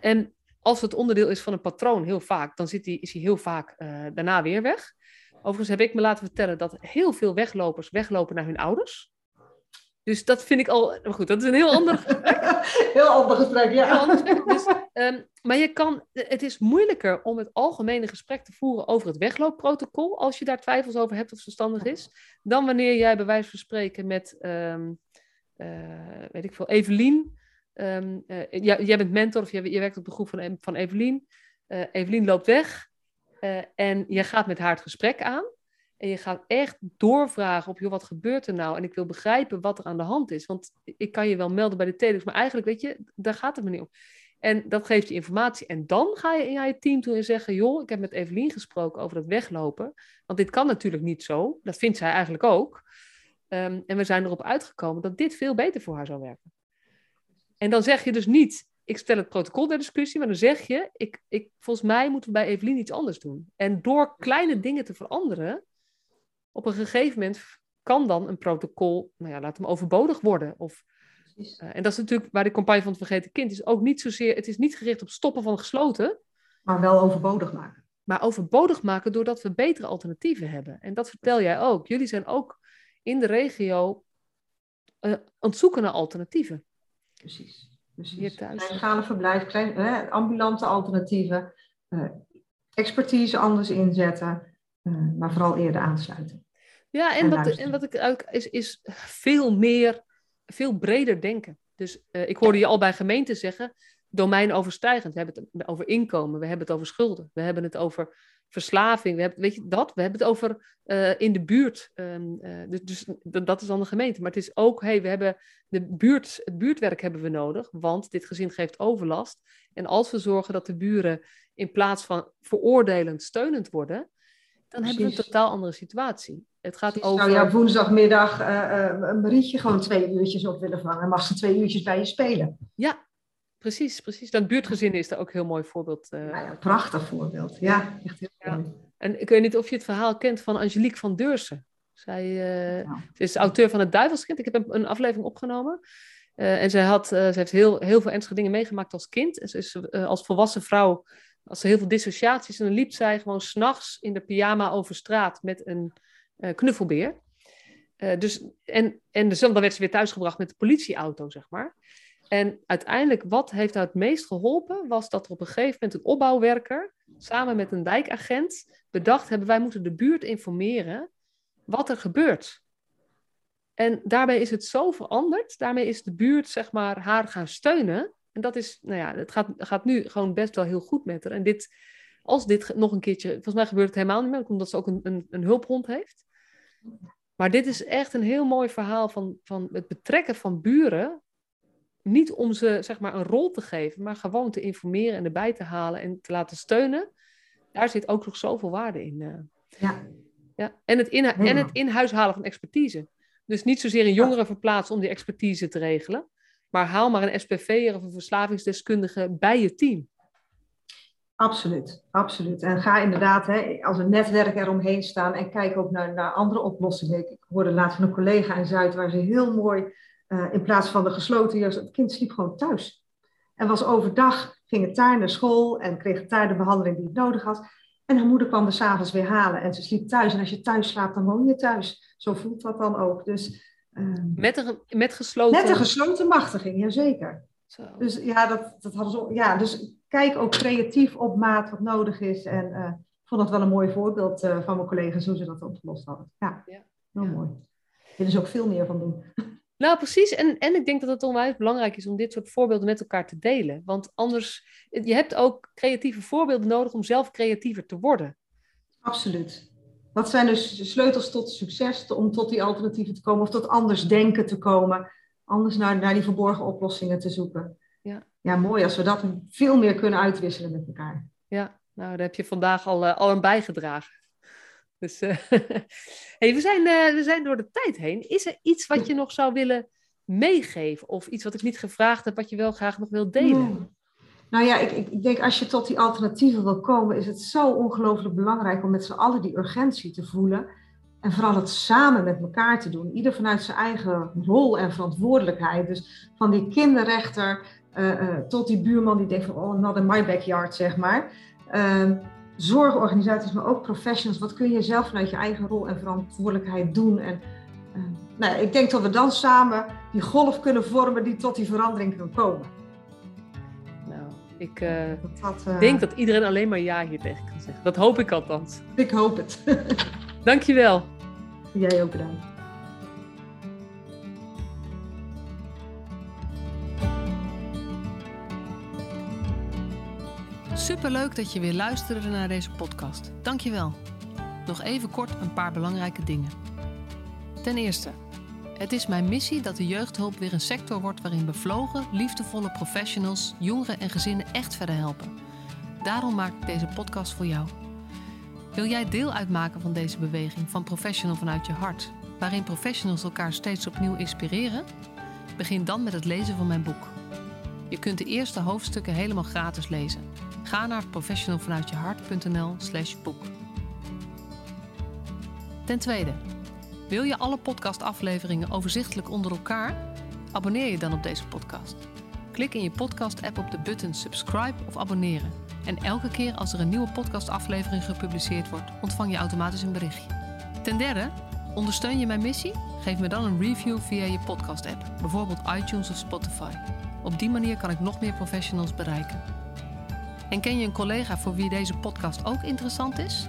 En als het onderdeel is van een patroon, heel vaak, dan zit die, is hij heel vaak uh, daarna weer weg. Overigens heb ik me laten vertellen dat heel veel weglopers weglopen naar hun ouders. Dus dat vind ik al. Maar goed, dat is een heel ander gesprek. heel ander gesprek, ja. Heel ander gesprek. Dus, um, maar je kan, het is moeilijker om het algemene gesprek te voeren over het wegloopprotocol. Als je daar twijfels over hebt of verstandig is. Dan wanneer jij bij wijze van spreken met, um, uh, weet ik veel, Evelien Um, uh, jij, jij, bent mentor of je, je, werkt op de groep van, van Evelien. Uh, Evelien loopt weg en je gaat met haar het gesprek aan. En je gaat echt doorvragen op, joh, wat gebeurt er nou? En ik wil begrijpen wat er aan de hand is. Want ik kan je wel melden bij de telex, maar eigenlijk, weet je, daar gaat het me niet om. En dat geeft je informatie. En dan ga je in je team toe en zeggen, joh, ik heb met Evelien gesproken over dat weglopen. Want dit kan natuurlijk niet zo. Dat vindt zij eigenlijk ook. Um, en we zijn erop uitgekomen dat dit veel beter voor haar zou werken. En dan zeg je dus niet, ik stel het protocol der discussie, maar dan zeg je, ik, ik, volgens mij moeten we bij Evelien iets anders doen. En door kleine dingen te veranderen, op een gegeven moment kan dan een protocol, nou ja, laat hem overbodig worden. Of, uh, en dat is natuurlijk waar de campagne van het vergeten kind is ook niet zozeer, het is niet gericht op stoppen van gesloten. Maar wel overbodig maken. Maar overbodig maken doordat we betere alternatieven hebben. En dat vertel jij ook. Jullie zijn ook in de regio uh, aan het zoeken naar alternatieven. Precies. precies. Hier thuis. Kleinschalig verblijf, klein, eh, ambulante alternatieven, uh, expertise anders inzetten, maar vooral eerder aansluiten. Ja, en, en wat, en wat ik ook is, is veel meer veel breder denken. Dus ik hoorde je al bij gemeenten zeggen, domeinoverstijgend. We hebben het over inkomen, we hebben het over schulden, we hebben het over verslaving, we hebben, weet je dat? We hebben het over uh, in de buurt. Um, uh, dus, dus dat is dan de gemeente. Maar het is ook, hey, we hebben de buurt, het buurtwerk hebben we nodig, want dit gezin geeft overlast. En als we zorgen dat de buren in plaats van veroordelend steunend worden, dan hebben we een totaal andere situatie. Het gaat Precies. over. Zou jou woensdagmiddag uh, een Marietje gewoon twee uurtjes op willen vangen? Mag ze twee uurtjes bij je spelen? Ja, Precies, precies. Dat buurtgezin is daar ook een heel mooi voorbeeld. Uh... Ja, ja, prachtig voorbeeld. Ja, echt heel ja. mooi. En ik weet niet of je het verhaal kent van Angelique van Deursen. Zij uh, ja. ze is auteur van Het Duivelskind. Ik heb een aflevering opgenomen. Uh, en zij, had, ze heeft heel, heel veel ernstige dingen meegemaakt als kind. En ze is als volwassen vrouw, als ze heel veel dissociaties. En dan liep zij gewoon s'nachts in de pyjama over straat met een knuffelbeer. dus, en, en dus, dan werd ze weer thuisgebracht met de politieauto, zeg maar. En uiteindelijk, wat heeft nou het meest geholpen, was dat er op een gegeven moment een opbouwwerker samen met een wijkagent bedacht hebben, wij moeten de buurt informeren wat er gebeurt. En daarbij is het zo veranderd, daarmee is de buurt zeg maar haar gaan steunen. En dat is, nou ja, het gaat, gaat nu gewoon best wel heel goed met haar. En dit, als dit nog een keertje, volgens mij gebeurt het helemaal niet meer, omdat ze ook een, een, een hulphond heeft. Maar dit is echt een heel mooi verhaal van, van het betrekken van buren niet om ze zeg maar een rol te geven, maar gewoon te informeren en erbij te halen en te laten steunen. Daar zit ook nog zoveel waarde in. Uh. Ja. Ja. En, het in, en het in huis halen van expertise. Dus niet zozeer een jongere verplaatsen om die expertise te regelen, maar haal maar een SPV'er of een verslavingsdeskundige bij je team. Absoluut, absoluut. En ga inderdaad hè, als een netwerk eromheen staan en kijk ook naar, naar andere oplossingen. Ik hoorde laatst van een collega in Zuid waar ze heel mooi uh, in plaats van de gesloten jas, het kind sliep gewoon thuis. En was overdag, ging het daar naar school en kreeg het daar de behandeling die het nodig had. En haar moeder kwam er s'avonds weer halen en ze sliep thuis. En als je thuis slaapt, dan woon je thuis. Zo voelt dat dan ook. Dus, met, een, met gesloten... Met een gesloten machtiging, jazeker. Zo. Dus ja, dat, dat hadden ze... Ja, dus kijk ook creatief op maat wat nodig is. En uh, ik vond dat wel een mooi voorbeeld uh, van mijn collega's hoe ze dat opgelost hadden. Ja, ja. heel ja. mooi. Willen ze ook veel meer van doen. Nou, precies. En, en ik denk dat het onwijs belangrijk is om dit soort voorbeelden met elkaar te delen. Want anders, je hebt ook creatieve voorbeelden nodig om zelf creatiever te worden. Absoluut. Wat zijn dus sleutels tot succes, om tot die alternatieven te komen of tot anders denken te komen, anders naar, naar die verborgen oplossingen te zoeken. Ja. ja, mooi als we dat veel meer kunnen uitwisselen met elkaar. Ja, nou, daar heb je vandaag al, uh, al aan bijgedragen. Dus uh, hey, we, zijn, uh, we zijn door de tijd heen. Is er iets wat je nog zou willen meegeven? Of iets wat ik niet gevraagd heb, wat je wel graag nog wilt delen? Nou ja, ik, ik, denk als je tot die alternatieven wil komen, is het zo ongelooflijk belangrijk om met z'n allen die urgentie te voelen. En vooral het samen met elkaar te doen. Ieder vanuit zijn eigen rol en verantwoordelijkheid. Dus van die kinderrechter uh, uh, tot die buurman die denkt van, oh, not in my backyard, zeg maar. Uh, zorgorganisaties, maar ook professionals. Wat kun je zelf vanuit je eigen rol en verantwoordelijkheid doen? En uh, nou, ik denk dat we dan samen die golf kunnen vormen die tot die verandering kan komen. Ik uh, dat dat, uh, denk dat iedereen alleen maar ja hier tegen kan zeggen. Dat hoop ik althans. Ik hoop het. Dankjewel. Jij ook bedankt. Superleuk dat je weer luisterde naar deze podcast. Dankjewel. Nog even kort een paar belangrijke dingen. Ten eerste, het is mijn missie dat de jeugdhulp weer een sector wordt waarin bevlogen, liefdevolle professionals jongeren en gezinnen echt verder helpen. Daarom maak ik deze podcast voor jou. Wil jij deel uitmaken van deze beweging van Professional vanuit je hart, waarin professionals elkaar steeds opnieuw inspireren? Begin dan met het lezen van mijn boek. Je kunt de eerste hoofdstukken helemaal gratis lezen. Ga naar professionalvanuitjehart.nl slash boek. Ten tweede, wil je alle podcastafleveringen overzichtelijk onder elkaar? Abonneer je dan op deze podcast. Klik in je podcast-app op de button subscribe of abonneren. En elke keer als er een nieuwe podcastaflevering gepubliceerd wordt, ontvang je automatisch een berichtje. Ten derde, ondersteun je mijn missie? Geef me dan een review via je podcast-app, bijvoorbeeld iTunes of Spotify. Op die manier kan ik nog meer professionals bereiken. En ken je een collega voor wie deze podcast ook interessant is?